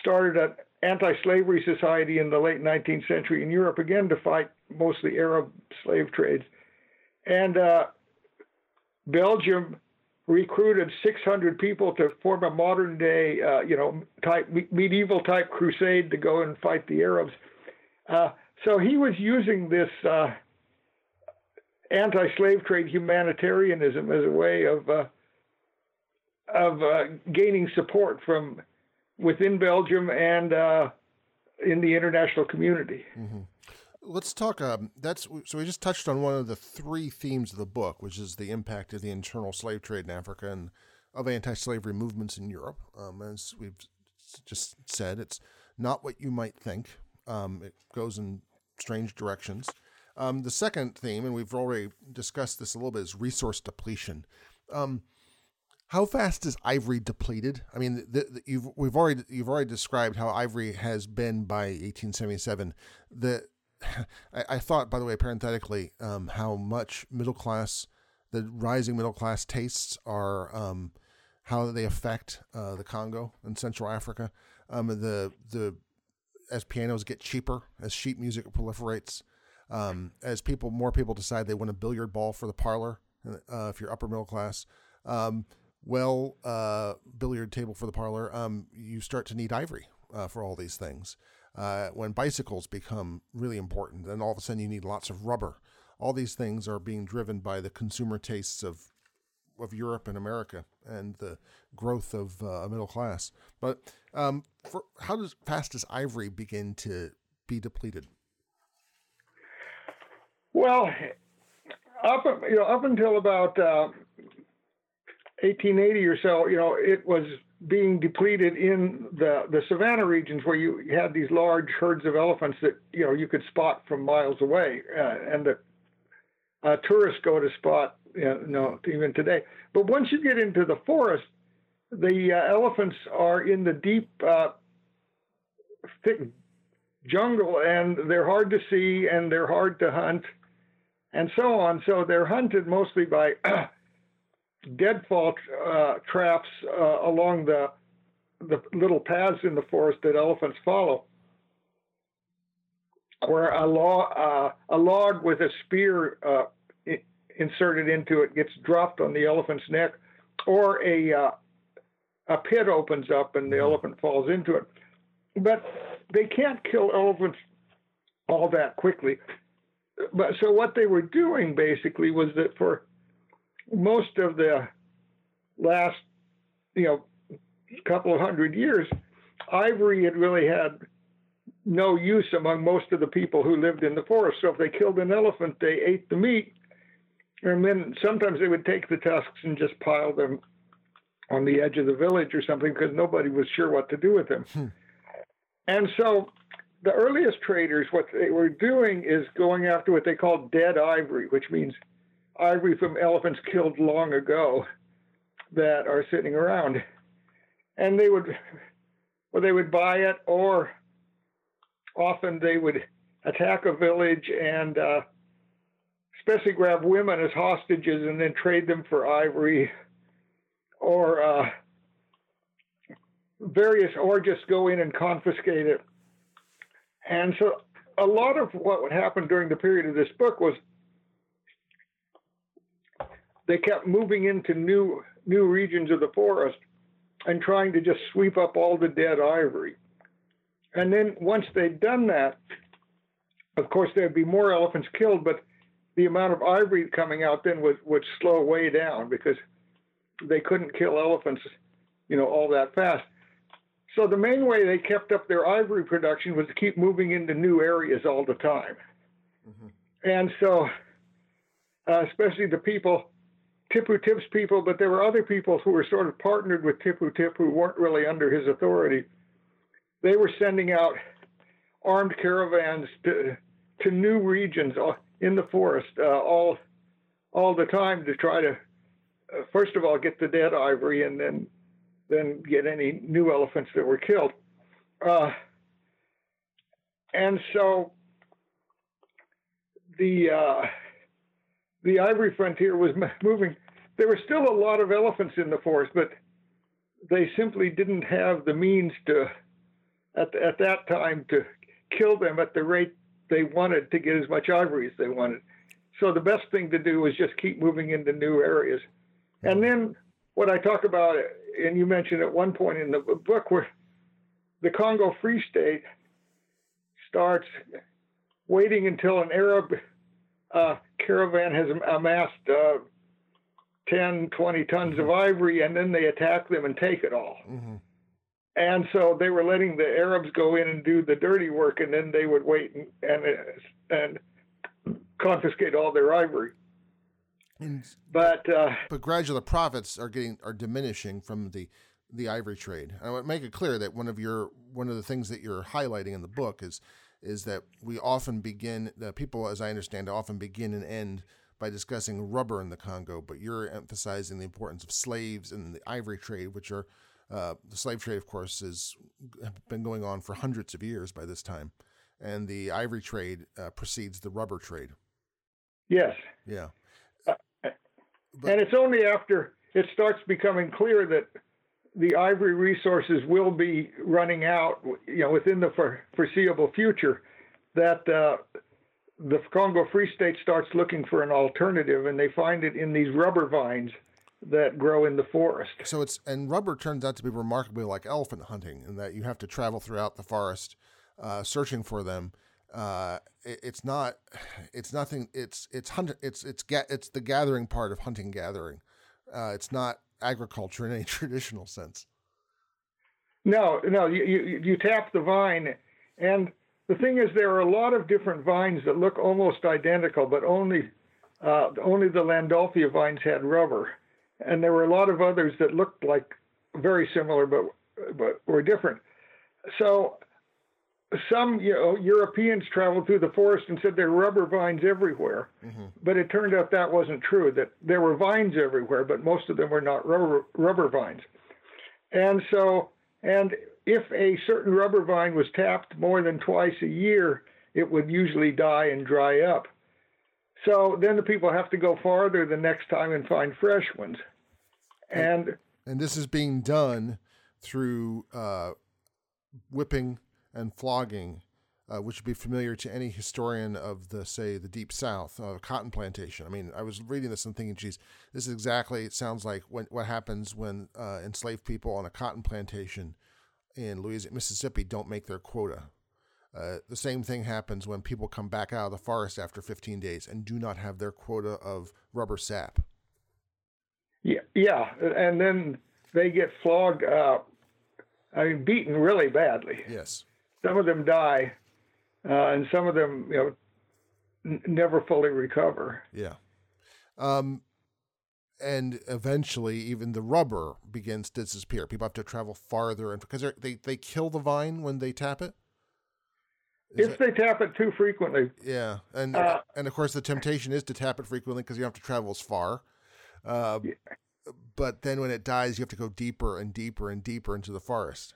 started an anti-slavery society in the late 19th century in Europe again to fight mostly Arab slave trades, and uh, Belgium recruited 600 people to form a modern day, uh, you know, type medieval type crusade to go and fight the Arabs. Uh, so he was using this uh, anti-slave trade humanitarianism as a way of uh, of uh, gaining support from within Belgium and uh, in the international community. Mm-hmm. Let's talk. Um, that's so we just touched on one of the three themes of the book, which is the impact of the internal slave trade in Africa and of anti-slavery movements in Europe. Um, as we've just said, it's not what you might think. Um, it goes in strange directions. Um, the second theme, and we've already discussed this a little bit, is resource depletion. Um, how fast is ivory depleted? I mean, the, the, you've we've already you've already described how ivory has been by 1877. The <laughs> I, I thought, by the way, parenthetically, um, how much middle class, the rising middle class tastes are, um, how they affect uh, the Congo and Central Africa. Um, the the as pianos get cheaper, as sheet music proliferates, um, as people more people decide they want a billiard ball for the parlor, uh, if you're upper middle class, um, well, uh, billiard table for the parlor, um, you start to need ivory uh, for all these things. Uh, when bicycles become really important, then all of a sudden you need lots of rubber. All these things are being driven by the consumer tastes of of Europe and America and the growth of uh, a middle class. But um, for, how does fast does ivory begin to be depleted? Well, up you know up until about uh, 1880 or so, you know, it was being depleted in the, the savannah regions where you had these large herds of elephants that you know you could spot from miles away, uh, and the uh, tourists go to spot you know even today. But once you get into the forest, the uh, elephants are in the deep, uh, thick jungle, and they're hard to see and they're hard to hunt, and so on. So they're hunted mostly by <clears throat> deadfall uh, traps uh, along the the little paths in the forest that elephants follow, where a log, uh, a log with a spear uh, inserted into it gets dropped on the elephant's neck, or a uh, a pit opens up and the mm-hmm. elephant falls into it. But they can't kill elephants all that quickly. But so what they were doing basically was that for most of the last, you know, couple of hundred years, ivory had really had no use among most of the people who lived in the forest. So if they killed an elephant, they ate the meat, and then sometimes they would take the tusks and just pile them on the edge of the village or something because nobody was sure what to do with them. Hmm. And so the earliest traders, what they were doing is going after what they called dead ivory, which means ivory from elephants killed long ago that are sitting around. And they would, well, they would buy it, or often they would attack a village and uh, especially grab women as hostages and then trade them for ivory or uh, various, or just go in and confiscate it. And so a lot of what would happen during the period of this book was they kept moving into new new regions of the forest and trying to just sweep up all the dead ivory. And then once they'd done that, of course there'd be more elephants killed, but the amount of ivory coming out then would, would slow way down because they couldn't kill elephants, you know, all that fast. So the main way they kept up their ivory production was to keep moving into new areas all the time. Mm-hmm. And so, uh, especially the people Tipu Tip's people, but there were other people who were sort of partnered with Tipu Tip who weren't really under his authority. They were sending out armed caravans to to new regions uh, in the forest uh, all all the time to try to uh, first of all get the dead ivory and then then get any new elephants that were killed. Uh, and so the uh, the ivory frontier was moving. There were still a lot of elephants in the forest, but they simply didn't have the means to, at, at that time, to kill them at the rate they wanted to get as much ivory as they wanted. So the best thing to do was just keep moving into new areas. And then what I talk about, and you mentioned at one point in the book, where the Congo Free State starts waiting until an Arab uh, caravan has amassed uh, 10, 20 tons of ivory, and then they attack them and take it all. Mm-hmm. And so they were letting the Arabs go in and do the dirty work, and then they would wait and and, and confiscate all their ivory. And, but uh, but gradually the profits are getting are diminishing from the the ivory trade. I want to make it clear that one of your one of the things that you're highlighting in the book is is that we often begin the people, as I understand, often begin and end by discussing rubber in the Congo, but you're emphasizing the importance of slaves and the ivory trade, which are uh, the slave trade, of course, has been going on for hundreds of years by this time, and the ivory trade uh, precedes the rubber trade. Yes. Yeah. But, and it's only after it starts becoming clear that the ivory resources will be running out, you know, within the foreseeable future, that uh, the Congo Free State starts looking for an alternative, and they find it in these rubber vines that grow in the forest. So it's and rubber turns out to be remarkably like elephant hunting, in that you have to travel throughout the forest uh, searching for them. Uh, it, it's not, it's nothing. It's it's hunt. It's it's ga- it's the gathering part of hunting gathering. Uh, it's not agriculture in any <laughs> traditional sense. No, no, you, you, you tap the vine, and the thing is, there are a lot of different vines that look almost identical, but only uh, only the Landolphia vines had rubber, and there were a lot of others that looked like very similar, but but were different. So some you know, Europeans traveled through the forest and said there were rubber vines everywhere, mm-hmm. but it turned out that wasn't true. That there were vines everywhere, but most of them were not rubber rubber vines. And so, and if a certain rubber vine was tapped more than twice a year, it would usually die and dry up. So then the people have to go farther the next time and find fresh ones. And and this is being done through uh, whipping and flogging, uh, which would be familiar to any historian of the, say, the Deep South, uh, cotton plantation. I mean, I was reading this and thinking, geez, this is exactly, it sounds like when, what happens when uh, enslaved people on a cotton plantation in Louisiana, Mississippi don't make their quota. Uh, the same thing happens when people come back out of the forest after 15 days and do not have their quota of rubber sap. Yeah, yeah, and then they get flogged. Uh, I mean, beaten really badly. Yes. Some of them die, uh, and some of them, you know, n- never fully recover. Yeah. Um, and eventually, even the rubber begins to disappear. People have to travel farther, and because they they kill the vine when they tap it. Is if it, they tap it too frequently. Yeah, and uh, and of course the temptation is to tap it frequently because you have to travel as far. Uh, yeah. But then when it dies, you have to go deeper and deeper and deeper into the forest.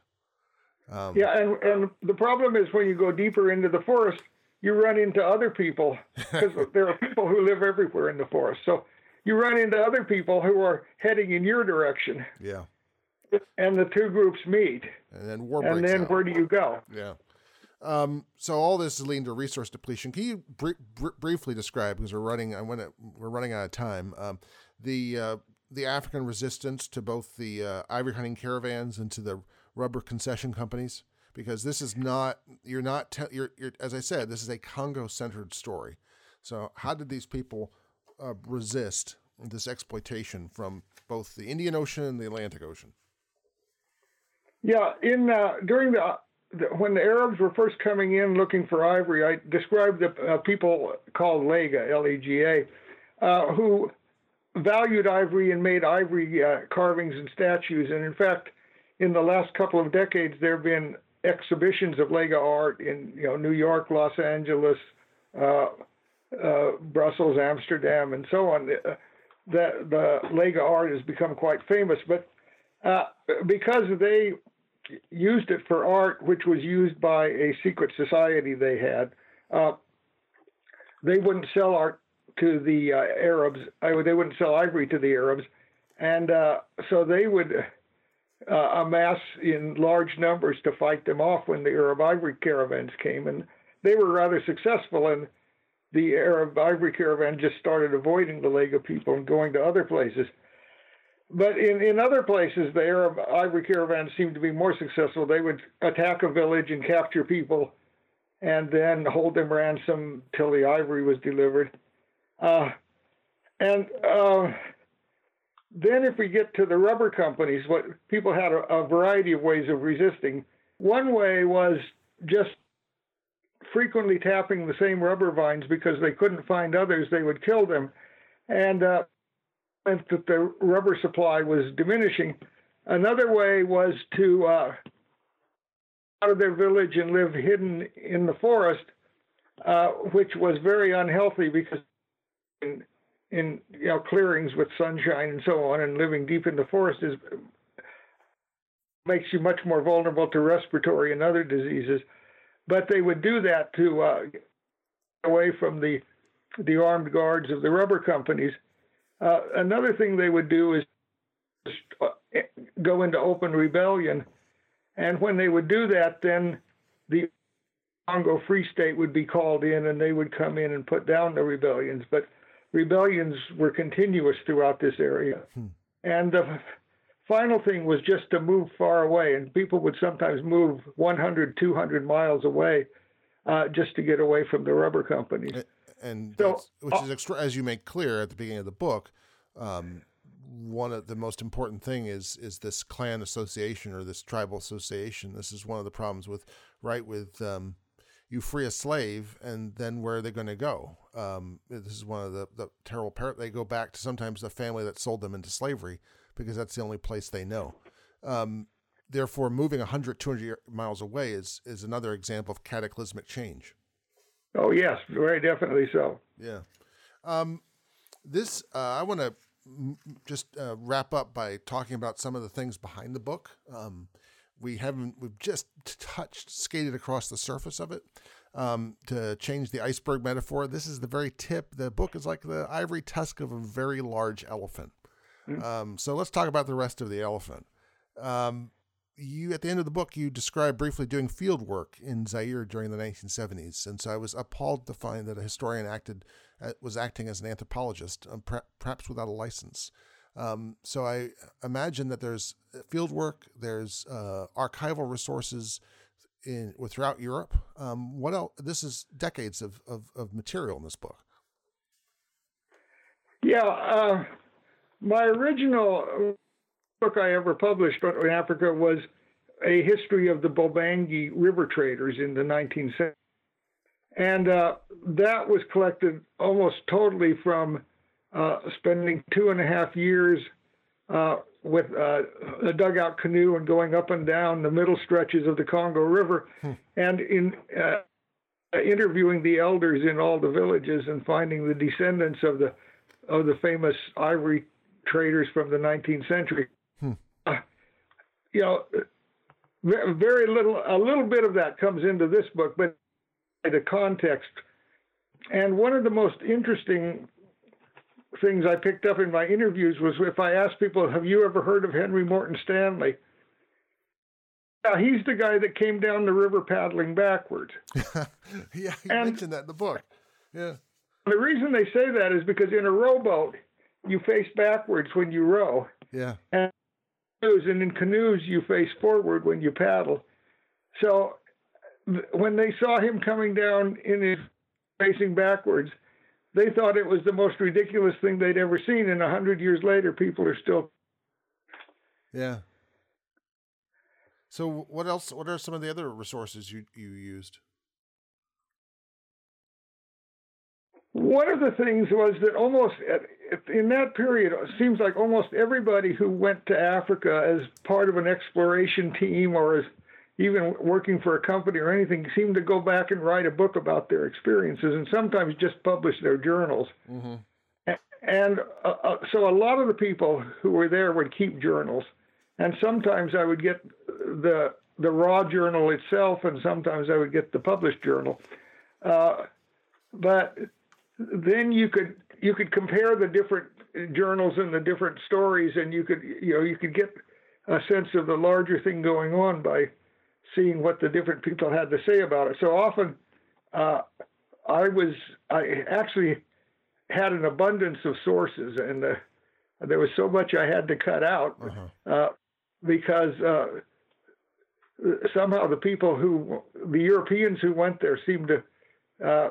Um, yeah, and and the problem is when you go deeper into the forest, you run into other people because <laughs> there are people who live everywhere in the forest. So you run into other people who are heading in your direction. Yeah. And the two groups meet. And then war And then out. where do you go? Yeah. Um, so all this is leading to resource depletion. Can you br- br- briefly describe, because we're running, I want we're running out of time, um, the uh, the African resistance to both the uh, ivory hunting caravans and to the rubber concession companies because this is not you're not te- you're, you're as I said this is a Congo centered story. So how did these people uh, resist this exploitation from both the Indian Ocean and the Atlantic Ocean? Yeah, in uh, during the, the, when the Arabs were first coming in looking for ivory, I described the uh, people called Lega, L-E-G-A, uh, who valued ivory and made ivory uh, carvings and statues. And in fact, in the last couple of decades, there have been exhibitions of Lega art in you know New York, Los Angeles, uh, uh, Brussels, Amsterdam, and so on. Uh, the Lega art has become quite famous, but uh, because they used it for art, which was used by a secret society they had. Uh, they wouldn't sell art to the Arabs. I, they wouldn't sell ivory to the Arabs, and so they would uh, amass in large numbers to fight them off when the Arab ivory caravans came, and they were rather successful. And the Arab ivory caravan just started avoiding the Lega people and going to other places. But in, in other places, the Arab ivory caravans seemed to be more successful. They would attack a village and capture people and then hold them ransom till the ivory was delivered. Uh, and uh, then, if we get to the rubber companies, what people had a, a variety of ways of resisting. One way was just frequently tapping the same rubber vines because they couldn't find others, they would kill them. And uh, meant that the rubber supply was diminishing. Another way was to uh, out of their village and live hidden in the forest, uh, which was very unhealthy because in, you know clearings with sunshine and so on, and living deep in the forest is makes you much more vulnerable to respiratory and other diseases. But they would do that to uh, away from the the armed guards of the rubber companies. Uh, another thing they would do is uh, go into open rebellion and when they would do that, then the Congo Free State would be called in and they would come in and put down the rebellions. But rebellions were continuous throughout this area. Hmm. And the final thing was just to move far away. And people would sometimes move 100, 200 miles away uh, just to get away from the rubber companies. And, so, which is, extra, as you make clear at the beginning of the book, um, one of the most important thing is is this clan association or this tribal association. This is one of the problems with right with um, you free a slave and then where are they going to go? Um, this is one of the, the terrible par- they go back to sometimes the family that sold them into slavery because that's the only place they know. Um, therefore, moving 100, 200 miles away is is another example of cataclysmic change. Oh yes, very definitely so. Yeah. Um, this uh, I want to just uh, wrap up by talking about some of the things behind the book. Um, we haven't we've just touched skated across the surface of it um, to change the iceberg metaphor. This is the very tip. The book is like the ivory tusk of a very large elephant. Mm-hmm. um, so let's talk about the rest of the elephant. Um, you at the end of the book you describe briefly doing field work in zaire during the 1970s and so i was appalled to find that a historian acted uh, was acting as an anthropologist, um, perhaps without a license. Um, so I imagine that there's field work, there's uh, archival resources in throughout Europe. Um, what else? This is decades of, of, of, material in this book. Yeah, uh, my original book I ever published in Africa was a history of the Bobangi river traders in the 1970s. And uh, that was collected almost totally from uh, spending two and a half years uh, with uh, a dugout canoe and going up and down the middle stretches of the Congo River, hmm. and in uh, interviewing the elders in all the villages and finding the descendants of the of the famous ivory traders from the 19th century. Hmm. Uh, you know, very little, a little bit of that comes into this book, but the context. And one of the most interesting things I picked up in my interviews was if I asked people, Have you ever heard of Henry Morton Stanley? Yeah, he's the guy that came down the river paddling backwards. <laughs> yeah, you and mentioned that in the book. Yeah. The reason they say that is because in a rowboat, you face backwards when you row. Yeah. And and in canoes, you face forward when you paddle. So when they saw him coming down in his facing backwards, they thought it was the most ridiculous thing they'd ever seen. And a hundred years later, people are still. Yeah. So what else? What are some of the other resources you you used? One of the things was that almost in that period, it seems like almost everybody who went to Africa as part of an exploration team or as even working for a company or anything, seem to go back and write a book about their experiences and sometimes just publish their journals. Mm-hmm. And uh, uh, so a lot of the people who were there would keep journals. And sometimes I would get the the raw journal itself, and sometimes I would get the published journal. Uh, but then you could you could compare the different journals and the different stories, and you could you know you could get a sense of the larger thing going on by seeing what the different people had to say about it. So often, uh, I was I actually had an abundance of sources, and uh, there was so much I had to cut out uh-huh. uh, because uh, somehow the people who the Europeans who went there seemed to uh,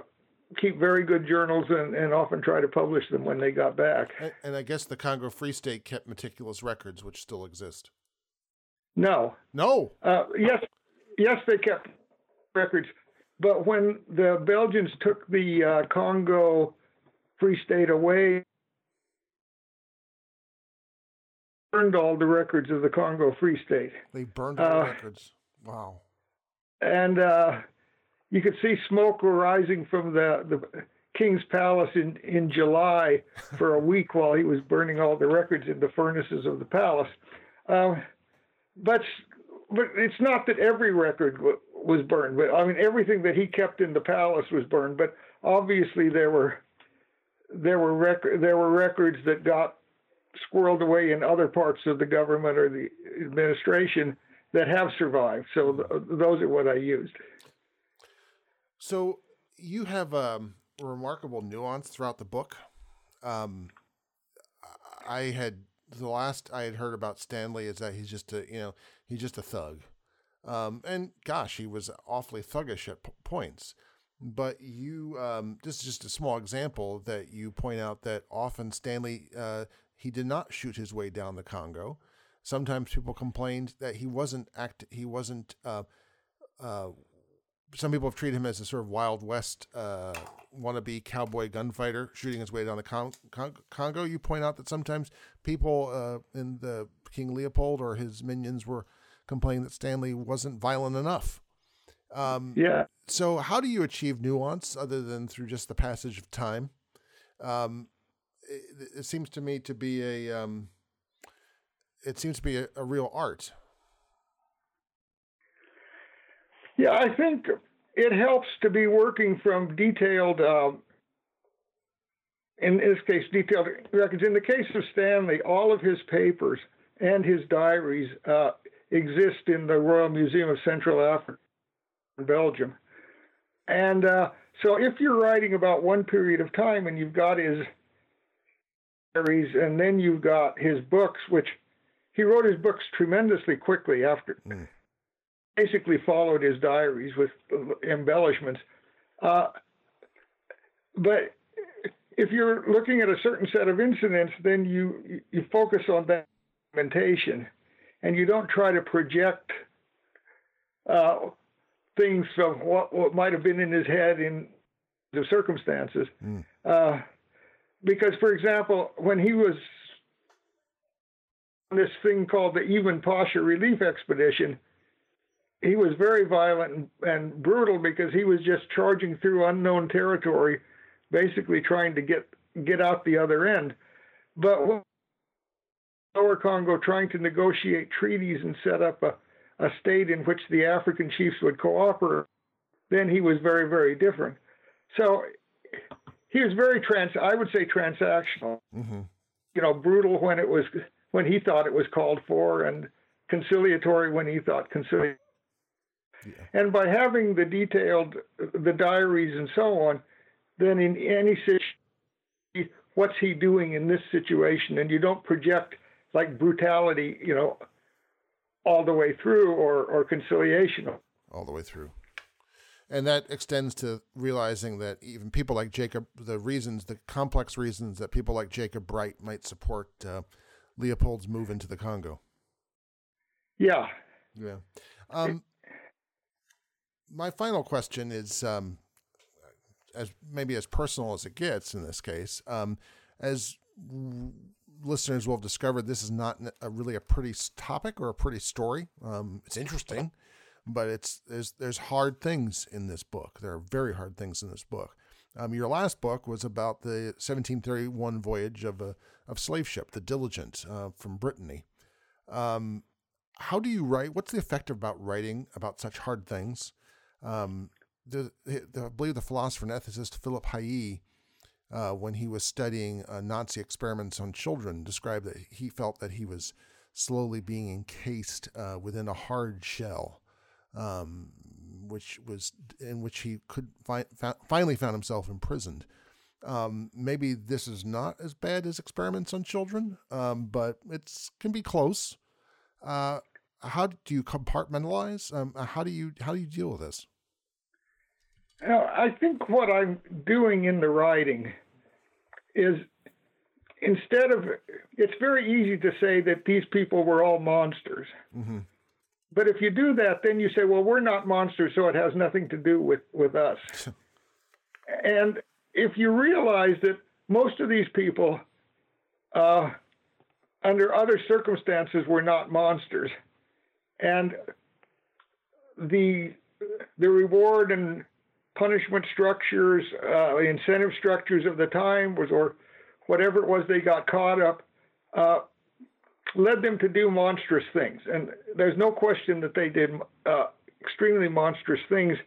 keep very good journals and, and, often try to publish them when they got back. And, and, I guess the Congo Free State kept meticulous records, which still exist. No. No. Uh, yes, yes, they kept records, but when the Belgians took the uh, Congo Free State away, burned all the records of the Congo Free State. They burned all the uh, records. Wow. And uh, you could see smoke rising from the, the king's palace in, in July for a week while he was burning all the records in the furnaces of the palace. Um, but but it's not that every record w- was burned. But I mean, everything that he kept in the palace was burned. But obviously, there were there were rec- there were records that got squirreled away in other parts of the government or the administration that have survived. So th- those are what I used. So you have um, a remarkable nuance throughout the book. Um, I had the last I had heard about Stanley is that he's just a you know he's just a thug, um, and gosh, he was awfully thuggish at p- points. But you, um, this is just a small example that you point out that often Stanley uh, he did not shoot his way down the Congo. Sometimes people complained that he wasn't act he wasn't uh, uh, some people have treated him as a sort of Wild West uh, wannabe cowboy gunfighter shooting his way down the Con- Con- Congo. You point out that sometimes people uh, in the King Leopold or his minions were complaining that Stanley wasn't violent enough. Um, yeah. So, how do you achieve nuance other than through just the passage of time? Um, it, it, seems to me to be a um, it seems to be a, a real art. Yeah, I think it helps to be working from detailed, uh, in this case, detailed records. In the case of Stanley, all of his papers and his diaries uh, exist in the Royal Museum of Central Africa in Belgium. And uh, so if you're writing about one period of time and you've got his diaries and then you've got his books, which he wrote his books tremendously quickly after. Mm basically followed his diaries with embellishments. Uh, but if you're looking at a certain set of incidents, then you you focus on that documentation, and you don't try to project uh, things from what, what might have been in his head in the circumstances. Mm. Uh, because, for example, when he was on this thing called the Emin Pasha Relief Expedition, he was very violent and, and brutal because he was just charging through unknown territory, basically trying to get get out the other end. But Lower Congo trying to negotiate treaties and set up a, a state in which the African chiefs would cooperate, then he was very, very different. So he was very trans I would say transactional. Mm-hmm. You know, brutal when it was when he thought it was called for and conciliatory when he thought conciliatory yeah. And by having the detailed, the diaries and so on, then in any situation, what's he doing in this situation? And you don't project like brutality, you know, all the way through or, or conciliation. All the way through. And that extends to realizing that even people like Jacob, the reasons, the complex reasons that people like Jacob Bright might support uh, Leopold's move into the Congo. Yeah. Yeah. Um, my final question is um, as maybe as personal as it gets in this case. Um, as w- listeners will have discovered, this is not a, really a pretty topic or a pretty story. Um, it's interesting, but it's there's there's hard things in this book. There are very hard things in this book. Um, your last book was about the 1731 voyage of a of slave ship, the Diligent, uh, from Brittany. Um, how do you write? What's the effect about writing about such hard things? Um, the, the, I believe the philosopher and ethicist Philip Hallie uh, when he was studying uh, Nazi experiments on children, described that he felt that he was slowly being encased uh, within a hard shell, um, which was in which he could fi- fa- finally found himself imprisoned. Um, maybe this is not as bad as experiments on children, um, but it can be close. Uh, how do you compartmentalize? Um, how do you how do you deal with this? I think what I'm doing in the writing is instead of it's very easy to say that these people were all monsters. Mm-hmm. But if you do that, then you say, well, we're not monsters, so it has nothing to do with, with us. <laughs> and if you realize that most of these people, uh, under other circumstances, were not monsters, and the the reward and punishment structures, uh, incentive structures of the time was, or whatever it was they got caught up, uh, led them to do monstrous things. And there's no question that they did uh, extremely monstrous things,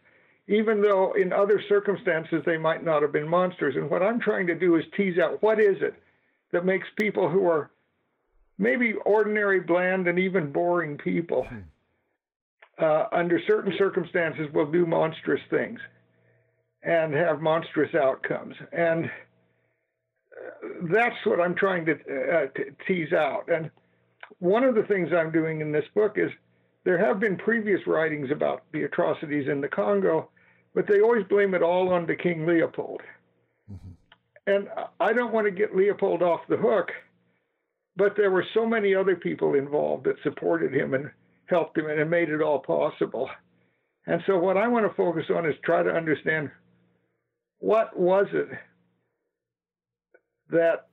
even though in other circumstances they might not have been monsters. And what I'm trying to do is tease out what is it that makes people who are maybe ordinary, bland, and even boring people. Hmm. Uh, under certain circumstances, will do monstrous things and have monstrous outcomes. And uh, that's what I'm trying to, uh, to tease out. And one of the things I'm doing in this book is there have been previous writings about the atrocities in the Congo, but they always blame it all on the King Leopold. Mm-hmm. And I don't want to get Leopold off the hook, but there were so many other people involved that supported him and helped him and made it all possible. And so, what I want to focus on is try to understand what was it that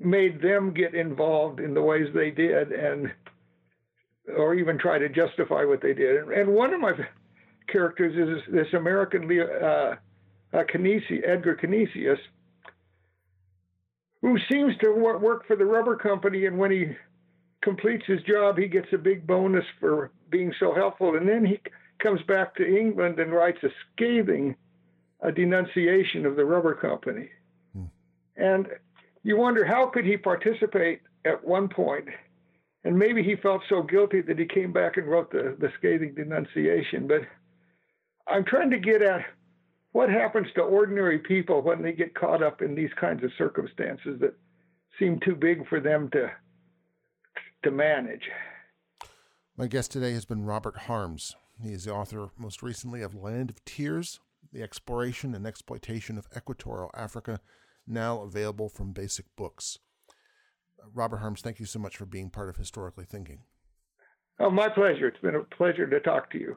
made them get involved in the ways they did and or even try to justify what they did. And one of my characters is this American uh, uh, Canisi, Edgar Canisius, who seems to work for the rubber company, and when he completes his job, he gets a big bonus for being so helpful. And then he comes back to England and writes a scathing a denunciation of the rubber company. Hmm. And you wonder how could he participate at one point and maybe he felt so guilty that he came back and wrote the, the scathing denunciation but i'm trying to get at what happens to ordinary people when they get caught up in these kinds of circumstances that seem too big for them to to manage my guest today has been robert harms he is the author most recently of land of tears the exploration and exploitation of equatorial Africa, now available from Basic Books. Uh, robert Harms, thank you so much for being part of Historically Thinking. Oh, my pleasure. It's been a pleasure to talk to you.